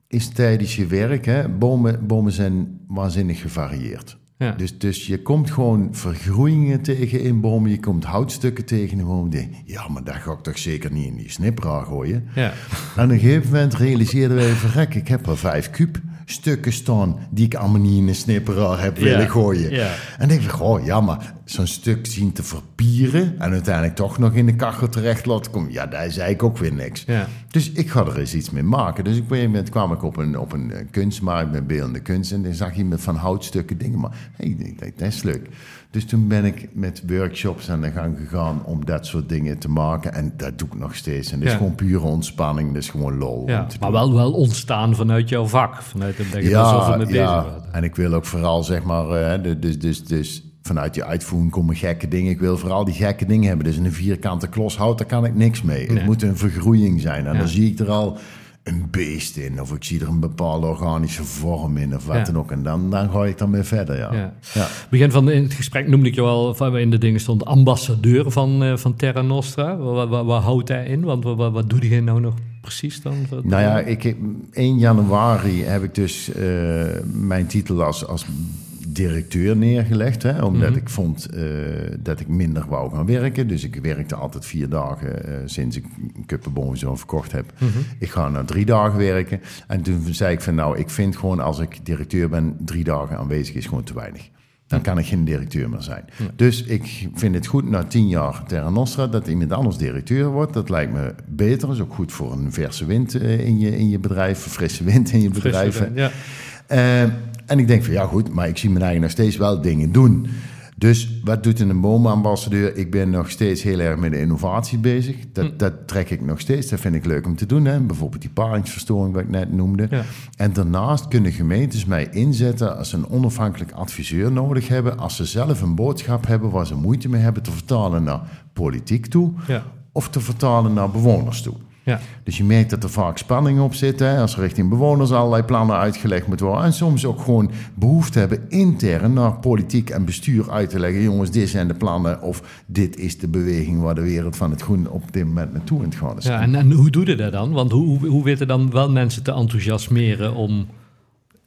is tijdens je werk. Hè? Bomen, bomen zijn waanzinnig gevarieerd. Ja. Dus, dus je komt gewoon vergroeien tegen in bomen, je komt houtstukken tegen in bomen. Je denkt, Ja, maar dat ga ik toch zeker niet in die snipperaar gooien. Ja. En op een gegeven moment realiseerden wij, verrek, ik heb er vijf kuub stukken staan die ik allemaal niet in een snipperaar heb willen gooien. En ik dacht, oh ja, maar zo'n stuk zien te verpieren en uiteindelijk toch nog in de kachel terecht laten komen, ja, daar is eigenlijk ook weer niks. Dus ik ga er eens iets mee maken. Dus op een gegeven moment kwam ik op een, op een eh, kunstmarkt met beeldende kunst en dan zag je met van houtstukken dingen, maar hey, ik dat is leuk. Dus toen ben ik met workshops aan de gang gegaan om dat soort dingen te maken. En dat doe ik nog steeds. En dat is Ja. gewoon pure ontspanning. Dat is gewoon lol. Ja, maar wel, wel ontstaan vanuit jouw vak. Vanuit je er zoveel mee bezig ja. En ik wil ook vooral, zeg maar, de- dus, dus, dus vanuit die uitvoering komen gekke dingen. Ik wil vooral die gekke dingen hebben. Dus een vierkante klos hout, daar kan ik niks mee. Nee. Het moet een vergroeiing zijn. En Ja. dan zie ik er al een beest in. Of ik zie er een bepaalde organische vorm in. Of wat Ja. dan ook. En dan, dan ga ik dan weer verder, ja. Ja. ja. Begin van het gesprek noemde ik je al, van in de dingen stond ambassadeur van, eh, van Terra Nostra. Wat, houdt hij in? Want wat, wat, wat doe je nou nog precies dan? Wat- Nou ja, ik, heb- 1 januari heb ik dus eh, mijn titel als, als directeur neergelegd. Hè, omdat ik vond eh, dat ik minder wou gaan werken. Dus ik werkte altijd vier dagen eh, sinds ik een Kuppenboom zo verkocht heb. Ik ga naar drie dagen werken. En toen zei ik van nou, ik vind gewoon als ik directeur ben, drie dagen aanwezig is gewoon te weinig. Dan kan ik geen directeur meer zijn. Dus ik vind het goed na tien jaar Terra Nostra dat iemand anders directeur wordt. Dat lijkt me beter. Is ook goed voor een verse wind eh, in je, in je bedrijf. Frisse wind in je bedrijf. Wind, ja. En ik denk van ja goed, maar ik zie mijn eigen nog steeds wel dingen doen. Dus wat doet een boomambassadeur? Ik ben nog steeds heel erg met de innovatie bezig. Dat, Hm. dat trek ik nog steeds. Dat vind ik leuk om te doen. Hè? Bijvoorbeeld die paringsverstoring wat ik net noemde. Ja. En daarnaast kunnen gemeentes mij inzetten als ze een onafhankelijk adviseur nodig hebben. Als ze zelf een boodschap hebben waar ze moeite mee hebben te vertalen naar politiek toe. Ja. Of te vertalen naar bewoners toe. Ja. Dus je merkt dat er vaak spanning op zit. Hè? Als er richting bewoners allerlei plannen uitgelegd moeten worden. En soms ook gewoon behoefte hebben intern naar politiek en bestuur uit te leggen. Jongens, dit zijn de plannen. Of dit is de beweging waar de wereld van het groen op dit moment naartoe aan het gaan is. Ja, en, en hoe doe je dat dan? Want hoe, hoe, hoe weten dan wel mensen te enthousiasmeren om,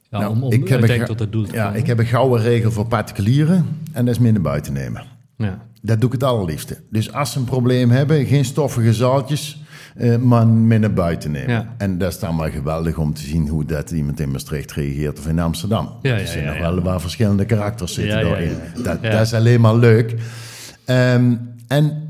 ja, Nou, om, om ik heb een tot het doel te Ja, ik heb een gouden regel voor particulieren. En dat is minder buiten nemen. Ja. Dat doe ik het allerliefste. Dus als ze een probleem hebben, geen stoffige zaaltjes, eh, maar mee naar buiten nemen. Ja. En dat is dan maar geweldig om te zien hoe dat iemand in Maastricht reageert of in Amsterdam. Ja, er zijn nog wel waar verschillende karakters zitten daarin. Dat, dat is alleen maar leuk. Ehm, en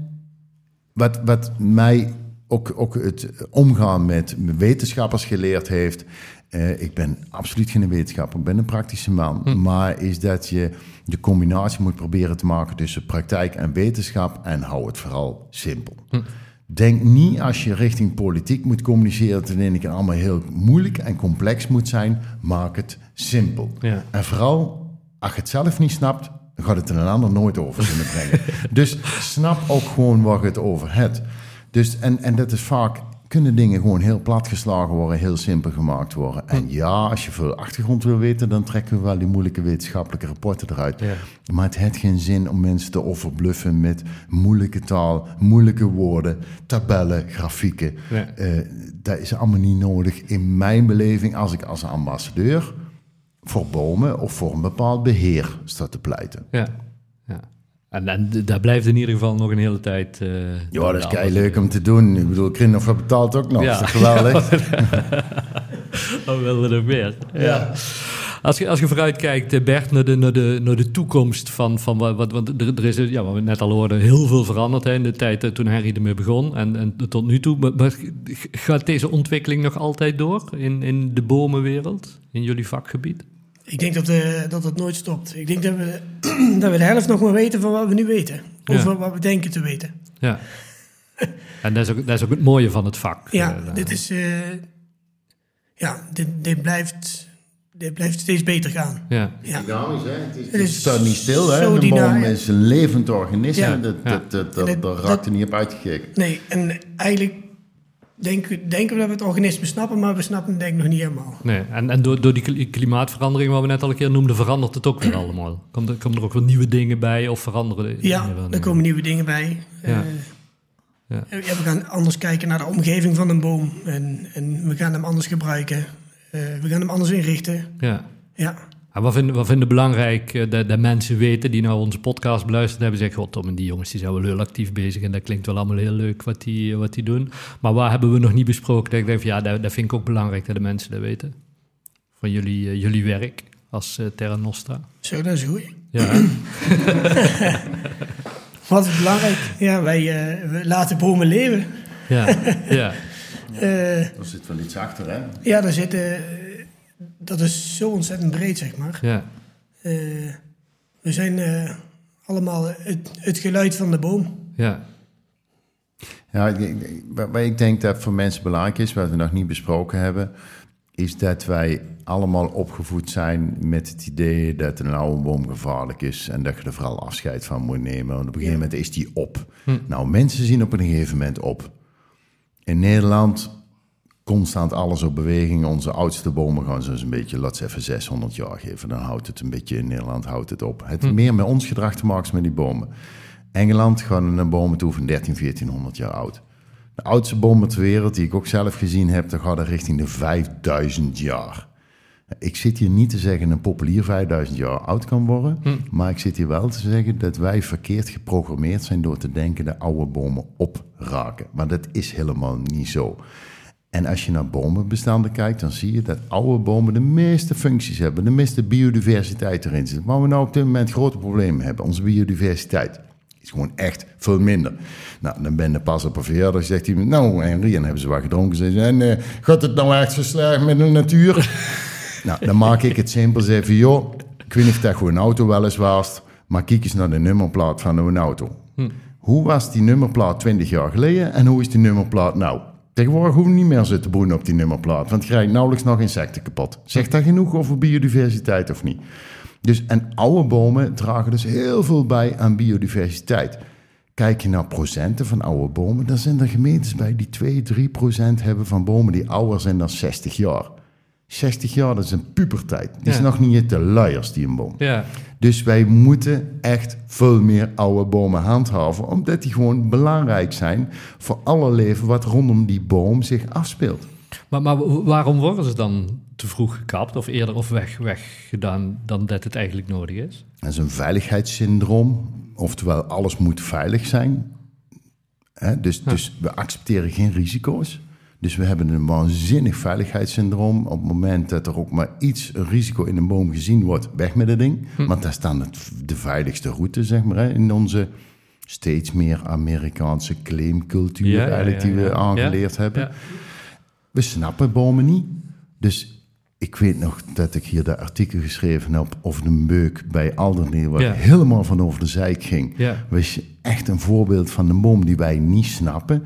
wat, wat mij ook, ook het omgaan met wetenschappers geleerd heeft. eh, ik ben absoluut geen wetenschapper, ik ben een praktische man. Hm. Maar is dat je de combinatie moet proberen te maken tussen praktijk en wetenschap. En hou het vooral simpel. Hm. Denk niet als je richting politiek moet communiceren, dat het in één keer allemaal heel moeilijk en complex moet zijn. Maak het simpel. Ja. En vooral, als je het zelf niet snapt, dan gaat het er een ander nooit over kunnen brengen. dus snap ook gewoon waar je het over hebt. Dus, en, en dat is vaak, kunnen dingen gewoon heel platgeslagen worden, heel simpel gemaakt worden. En ja, als je veel achtergrond wil weten, dan trekken we wel die moeilijke wetenschappelijke rapporten eruit. Ja. Maar het heeft geen zin om mensen te overbluffen met moeilijke taal, moeilijke woorden, tabellen, grafieken. Eh, dat is allemaal niet nodig in mijn beleving als ik als ambassadeur voor bomen of voor een bepaald beheer sta te pleiten. Ja. ja. En, en blijft in ieder geval nog een hele tijd... eh, Ja, dat is kei leuk om te doen. Ik bedoel, Krinhoff betaalt ook nog. Ja. Is dat geweldig? Oh, we er meer. Ja. Als je, als je vooruit kijkt, eh, Bert, naar de, naar de, naar de toekomst van, van wat, wat, want er, er is, ja, wat we net al hoorden, heel veel veranderd hè, in de tijd eh, toen Harry ermee begon en, en tot nu toe. Maar, maar gaat deze ontwikkeling nog altijd door in, in de bomenwereld, in jullie vakgebied? Ik denk dat, eh, dat het nooit stopt. Ik denk dat we, dat we de helft nog maar weten van wat we nu weten. Of Ja. wat we denken te weten. Ja, En dat is, ook, dat is ook het mooie van het vak. Ja, Eh, dit is... eh, ja, dit, dit, blijft, dit blijft steeds beter gaan. Ja, Ja. Dynamisch, hè? Het, is, het staat niet stil, hè? Een boom is een levend organisme. Ja. Dat, Ja. dat, dat, dat, het- raakt er niet op uitgekeken. Nee, en eigenlijk denken, denken we dat we het organisme snappen, maar we snappen het denk ik nog niet helemaal. nee. En, en door, door die kli- klimaatverandering, wat we net al een keer noemden, verandert het ook weer allemaal. Komt er, komen er ook weer nieuwe dingen bij of veranderen de Ja, er komen nieuwe dingen bij. Ja. Eh, Ja. ja, we gaan anders kijken naar de omgeving van een boom. En, en we gaan hem anders gebruiken. Eh, we gaan hem anders inrichten. Ja. Ja, En wat vinden, wat vinden belangrijk eh, dat, dat mensen weten die nou onze podcast beluisterd hebben? Zeggen, god, Tom en die jongens die zijn wel heel actief bezig en dat klinkt wel allemaal heel leuk wat die, wat die doen. Maar waar hebben we nog niet besproken? Dat ik denk van ja, dat, dat vind ik ook belangrijk dat de mensen dat weten. Van jullie, eh, jullie werk als eh, Terra Nostra. zo, dat is goed. Ja? Wat is belangrijk? Ja, wij eh, we laten bomen leven. ja, ja, Eh, Er zit wel iets achter, hè? ja, daar zitten... dat is zo ontzettend breed, zeg maar. ja, Eh, we zijn eh, allemaal het, het geluid van de boom. ja, Ja, ik- ik- waar waar ik denk dat voor mensen belangrijk is, wat we nog niet besproken hebben, is dat wij allemaal opgevoed zijn met het idee dat een oude boom gevaarlijk is en dat je er vooral afscheid van moet nemen. Want op een gegeven moment is die op. Nou, mensen zien op een gegeven moment op. In Nederland constant alles op beweging. Onze oudste bomen gaan zo'n beetje, laten ze even 600 jaar geven. Dan houdt het een beetje in Nederland houdt het op. Het heeft meer met ons gedrag te maken als met die bomen. Engeland gaan een bomen toe van 13, 1400 jaar oud. De oudste bomen ter wereld, die ik ook zelf gezien heb, dan gaat er richting de 5000 jaar. Ik zit hier niet te zeggen dat een populier 5000 jaar oud kan worden, maar ik zit hier wel te zeggen dat wij verkeerd geprogrammeerd zijn door te denken dat oude bomen opraken. Maar dat is helemaal niet zo. En als je naar bomenbestanden kijkt, dan zie je dat oude bomen de meeste functies hebben, de meeste biodiversiteit erin zit. Waar we nou op dit moment grote problemen hebben, onze biodiversiteit is gewoon echt veel minder. Nou, dan ben je pas op een verjaardag, zegt hij, nou Henry, en hebben ze wat gedronken. Ze, en eh, gaat het nou echt zo slecht met de natuur? nou, dan maak ik het simpel, zeg van, joh, ik weet niet of dat gewoon een auto wel eens was, maar kijk eens naar de nummerplaat van een auto. Hoe was die nummerplaat 20 jaar geleden en hoe is die nummerplaat nou? Tegenwoordig hoeven we niet meer zitten broeden op die nummerplaat, want je krijgt nauwelijks nog insecten kapot. Zegt dat genoeg over biodiversiteit of niet? Dus, en oude bomen dragen dus heel veel bij aan biodiversiteit. Kijk je naar procenten van oude bomen, dan zijn er gemeentes bij die 2, 3 procent hebben van bomen die ouder zijn dan 60 jaar. 60 jaar, dat is een puberteit. Die is nog niet te luiers, die een boom. ja. Dus wij moeten echt veel meer oude bomen handhaven, omdat die gewoon belangrijk zijn voor alle leven wat rondom die boom zich afspeelt. Maar, maar waarom worden ze dan te vroeg gekapt of eerder of weg, weggedaan dan dat het eigenlijk nodig is? Dat is een veiligheidssyndroom, oftewel alles moet veilig zijn. Dus, dus we accepteren geen risico's. Dus we hebben een waanzinnig veiligheidssyndroom. Op het moment dat er ook maar iets een risico in een boom gezien wordt, weg met het ding. Want daar staan het, de veiligste route, zeg maar, hè, in onze steeds meer Amerikaanse claimcultuur Ja, ja, eigenlijk, die we aangeleerd hebben. We snappen bomen niet. Dus ik weet nog dat ik hier de artikel geschreven heb over een beuk bij Alderneel, waar helemaal van over de zijk ging. Ja. Was je echt een voorbeeld van een boom die wij niet snappen,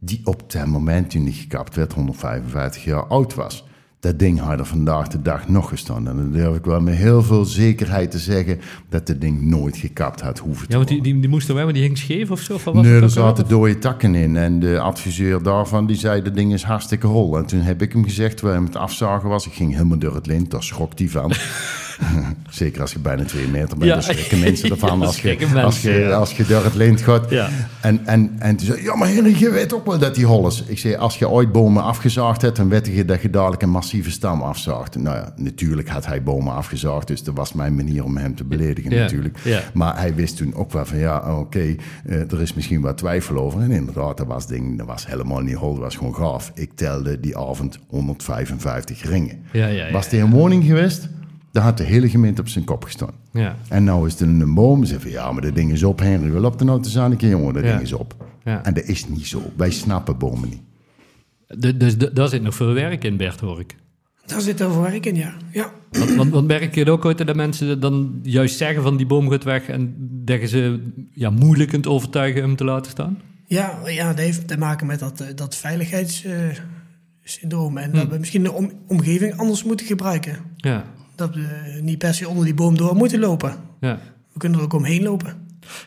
die op het moment toen die gekapt werd 155 jaar oud was. Dat ding had er vandaag de dag nog gestaan. En dan durf ik wel met heel veel zekerheid te zeggen dat dat ding nooit gekapt had hoeven te Ja, want die, die, die moesten wij, maar die hing scheef of zo? Of wat was Nee, het er zaten dode takken in. En de adviseur daarvan die zei, dat ding is hartstikke hol. En toen heb ik hem gezegd, terwijl hij hem het afzagen was... ik ging helemaal door het lint, daar schrok hij van. Zeker als je bijna twee meter bent, Ja. dan schrikken mensen ervan Ja, als je, mensen, als, je, ja. als je door het lint gaat. Ja. En, en, en toen zei ja maar Henry, je weet ook wel dat die hol is. Ik zei, als je ooit bomen afgezaagd hebt... dan weet je dat je dadelijk een massieve stam afzaagt. Nou ja, natuurlijk had hij bomen afgezaagd... dus dat was mijn manier om hem te beledigen natuurlijk. Maar hij wist toen ook wel van ja, oké, eh, er is misschien wat twijfel over. En inderdaad, dat was, ding, dat was helemaal niet hol, dat was gewoon gaaf. Ik telde die avond 155 ringen. Ja, ja, ja. Was hij een woning geweest, dan had de hele gemeente op zijn kop gestaan. Ja. En nou is er een boom, ze van ja, maar dat ding is op, Henry, wil op de nou te zijn, keer jongen, dat Ja. ding is op. Ja. En dat is niet zo. Wij snappen bomen niet. De- Dus de- daar zit nog veel werk in, Bert, hoor ik. Daar zit er werk in, ja. ja. Want, want, want merk je het ook ooit dat mensen dan juist zeggen van die boom gaat weg en dat je ze ja, moeilijk kunt overtuigen hem te laten staan? Ja, ja, dat heeft te maken met dat, eh, dat veiligheidssyndroom. en Hm. dat we misschien de om- omgeving anders moeten gebruiken. Ja, Dat we niet per se onder die boom door moeten lopen. ja. We kunnen er ook omheen lopen.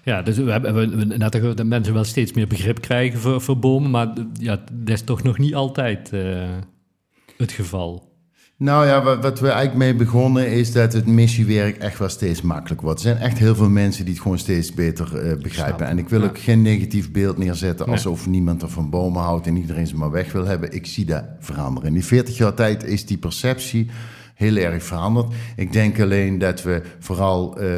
Ja, dus we hebben we hebben net gehoord dat mensen wel steeds meer begrip krijgen voor, voor bomen, maar ja, dat is toch nog niet altijd eh, het geval. Nou ja, wat, wat we eigenlijk mee begonnen is dat het missiewerk echt wel steeds makkelijker wordt. Er zijn echt heel veel mensen die het gewoon steeds beter eh, begrijpen. En ik wil ja. ook geen negatief beeld neerzetten Nee. alsof niemand er van bomen houdt en iedereen ze maar weg wil hebben. Ik zie dat veranderen. In die 40 jaar tijd is die perceptie heel erg veranderd. Ik denk alleen dat we vooral eh,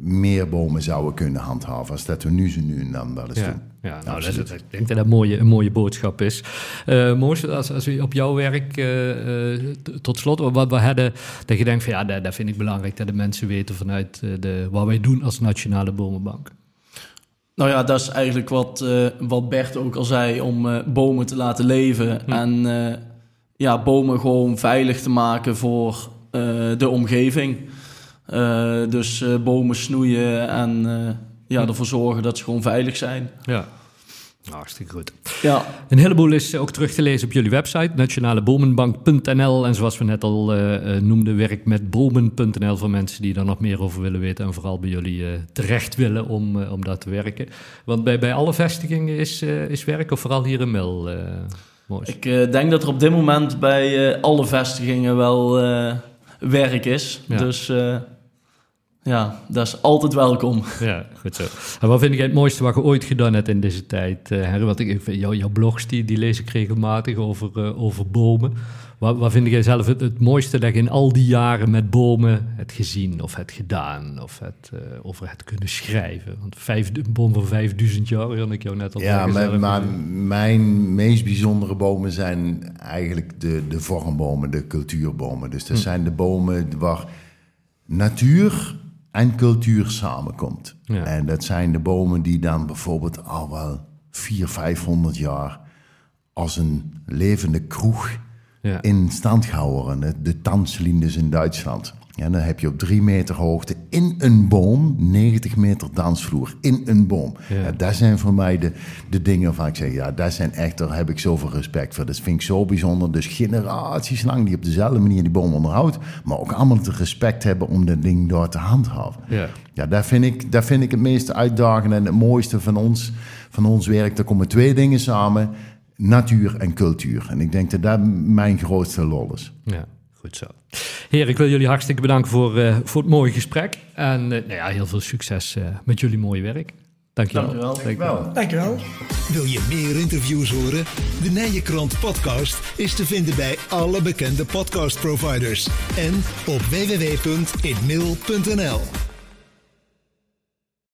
meer bomen zouden kunnen handhaven als dat we nu ze nu en dan wel eens Ja, doen. ja nou, dat, Absoluut. dat- ik denk dat dat een mooie, een mooie boodschap is. Eh Moos, als, als we op jouw werk, eh, tot slot, wat we hadden, dat je denkt van ja, dat, dat vind ik belangrijk dat de mensen weten vanuit eh, de, wat wij doen als Nationale Bomenbank. Nou ja, dat is eigenlijk wat, eh, wat Bert ook al zei, om eh, bomen te laten leven. En eh, ja, bomen gewoon veilig te maken voor eh, de omgeving. Eh, dus eh, bomen snoeien en ja, ervoor zorgen dat ze gewoon veilig zijn. Ja. Nou, hartstikke goed. Ja, Een heleboel is ook terug te lezen op jullie website, nationalebomenbank.nl. En zoals we net al noemden, werk met bomen.nl voor mensen die daar nog meer over willen weten. En vooral bij jullie terecht willen om, om daar te werken. Want bij, bij alle vestigingen is, is werk, of vooral hier in Mil, ik eh, denk dat er op dit moment bij eh, alle vestigingen wel eh, werk is. Ja. Dus ja, dat is altijd welkom. Ja, goed zo. En wat vind jij het mooiste wat je ooit gedaan hebt in deze tijd, eh Henry? Want ik, jou, jouw blogs, die, die lees ik regelmatig over, eh, over bomen. Wat, wat vind jij zelf het, het mooiste dat je in al die jaren met bomen hebt gezien of hebt gedaan? Of het, eh, over het kunnen schrijven? Want vijf, een boom van 5000 jaar, had ik jou net al Ja, maar, mijn meest bijzondere bomen zijn eigenlijk de, de vormbomen, de cultuurbomen. Dus dat zijn de bomen waar natuur en cultuur samenkomt. Ja. En dat zijn de bomen die dan bijvoorbeeld al wel 400, 500 jaar als een levende kroeg Ja. in stand gehouden. De, de Tanzlien in Duitsland. Ja, dan heb je op drie meter hoogte in een boom 90 meter dansvloer in een boom. Ja. Ja. dat zijn voor mij de, de dingen waarvan ik zeg, ja, dat zijn echt, daar heb ik zoveel respect voor. Dat vind ik zo bijzonder. Dus generaties lang die op dezelfde manier die boom onderhoudt, maar ook allemaal het respect hebben om dat ding door te handhaven. Ja. Ja, daar vind ik, daar vind ik het meest uitdagende en het mooiste van ons, van ons werk. Daar komen twee dingen samen, natuur en cultuur. En ik denk dat dat mijn grootste lol is. Ja, goed zo. Heren, ik wil jullie hartstikke bedanken voor, eh, voor het mooie gesprek. En eh, nou ja, heel veel succes eh, met jullie mooie werk. Dankjewel. Dankjewel. Dankjewel. Wil je meer interviews horen? De Nijenkrant podcast is te vinden bij alle bekende podcastproviders en op www.inmail.nl.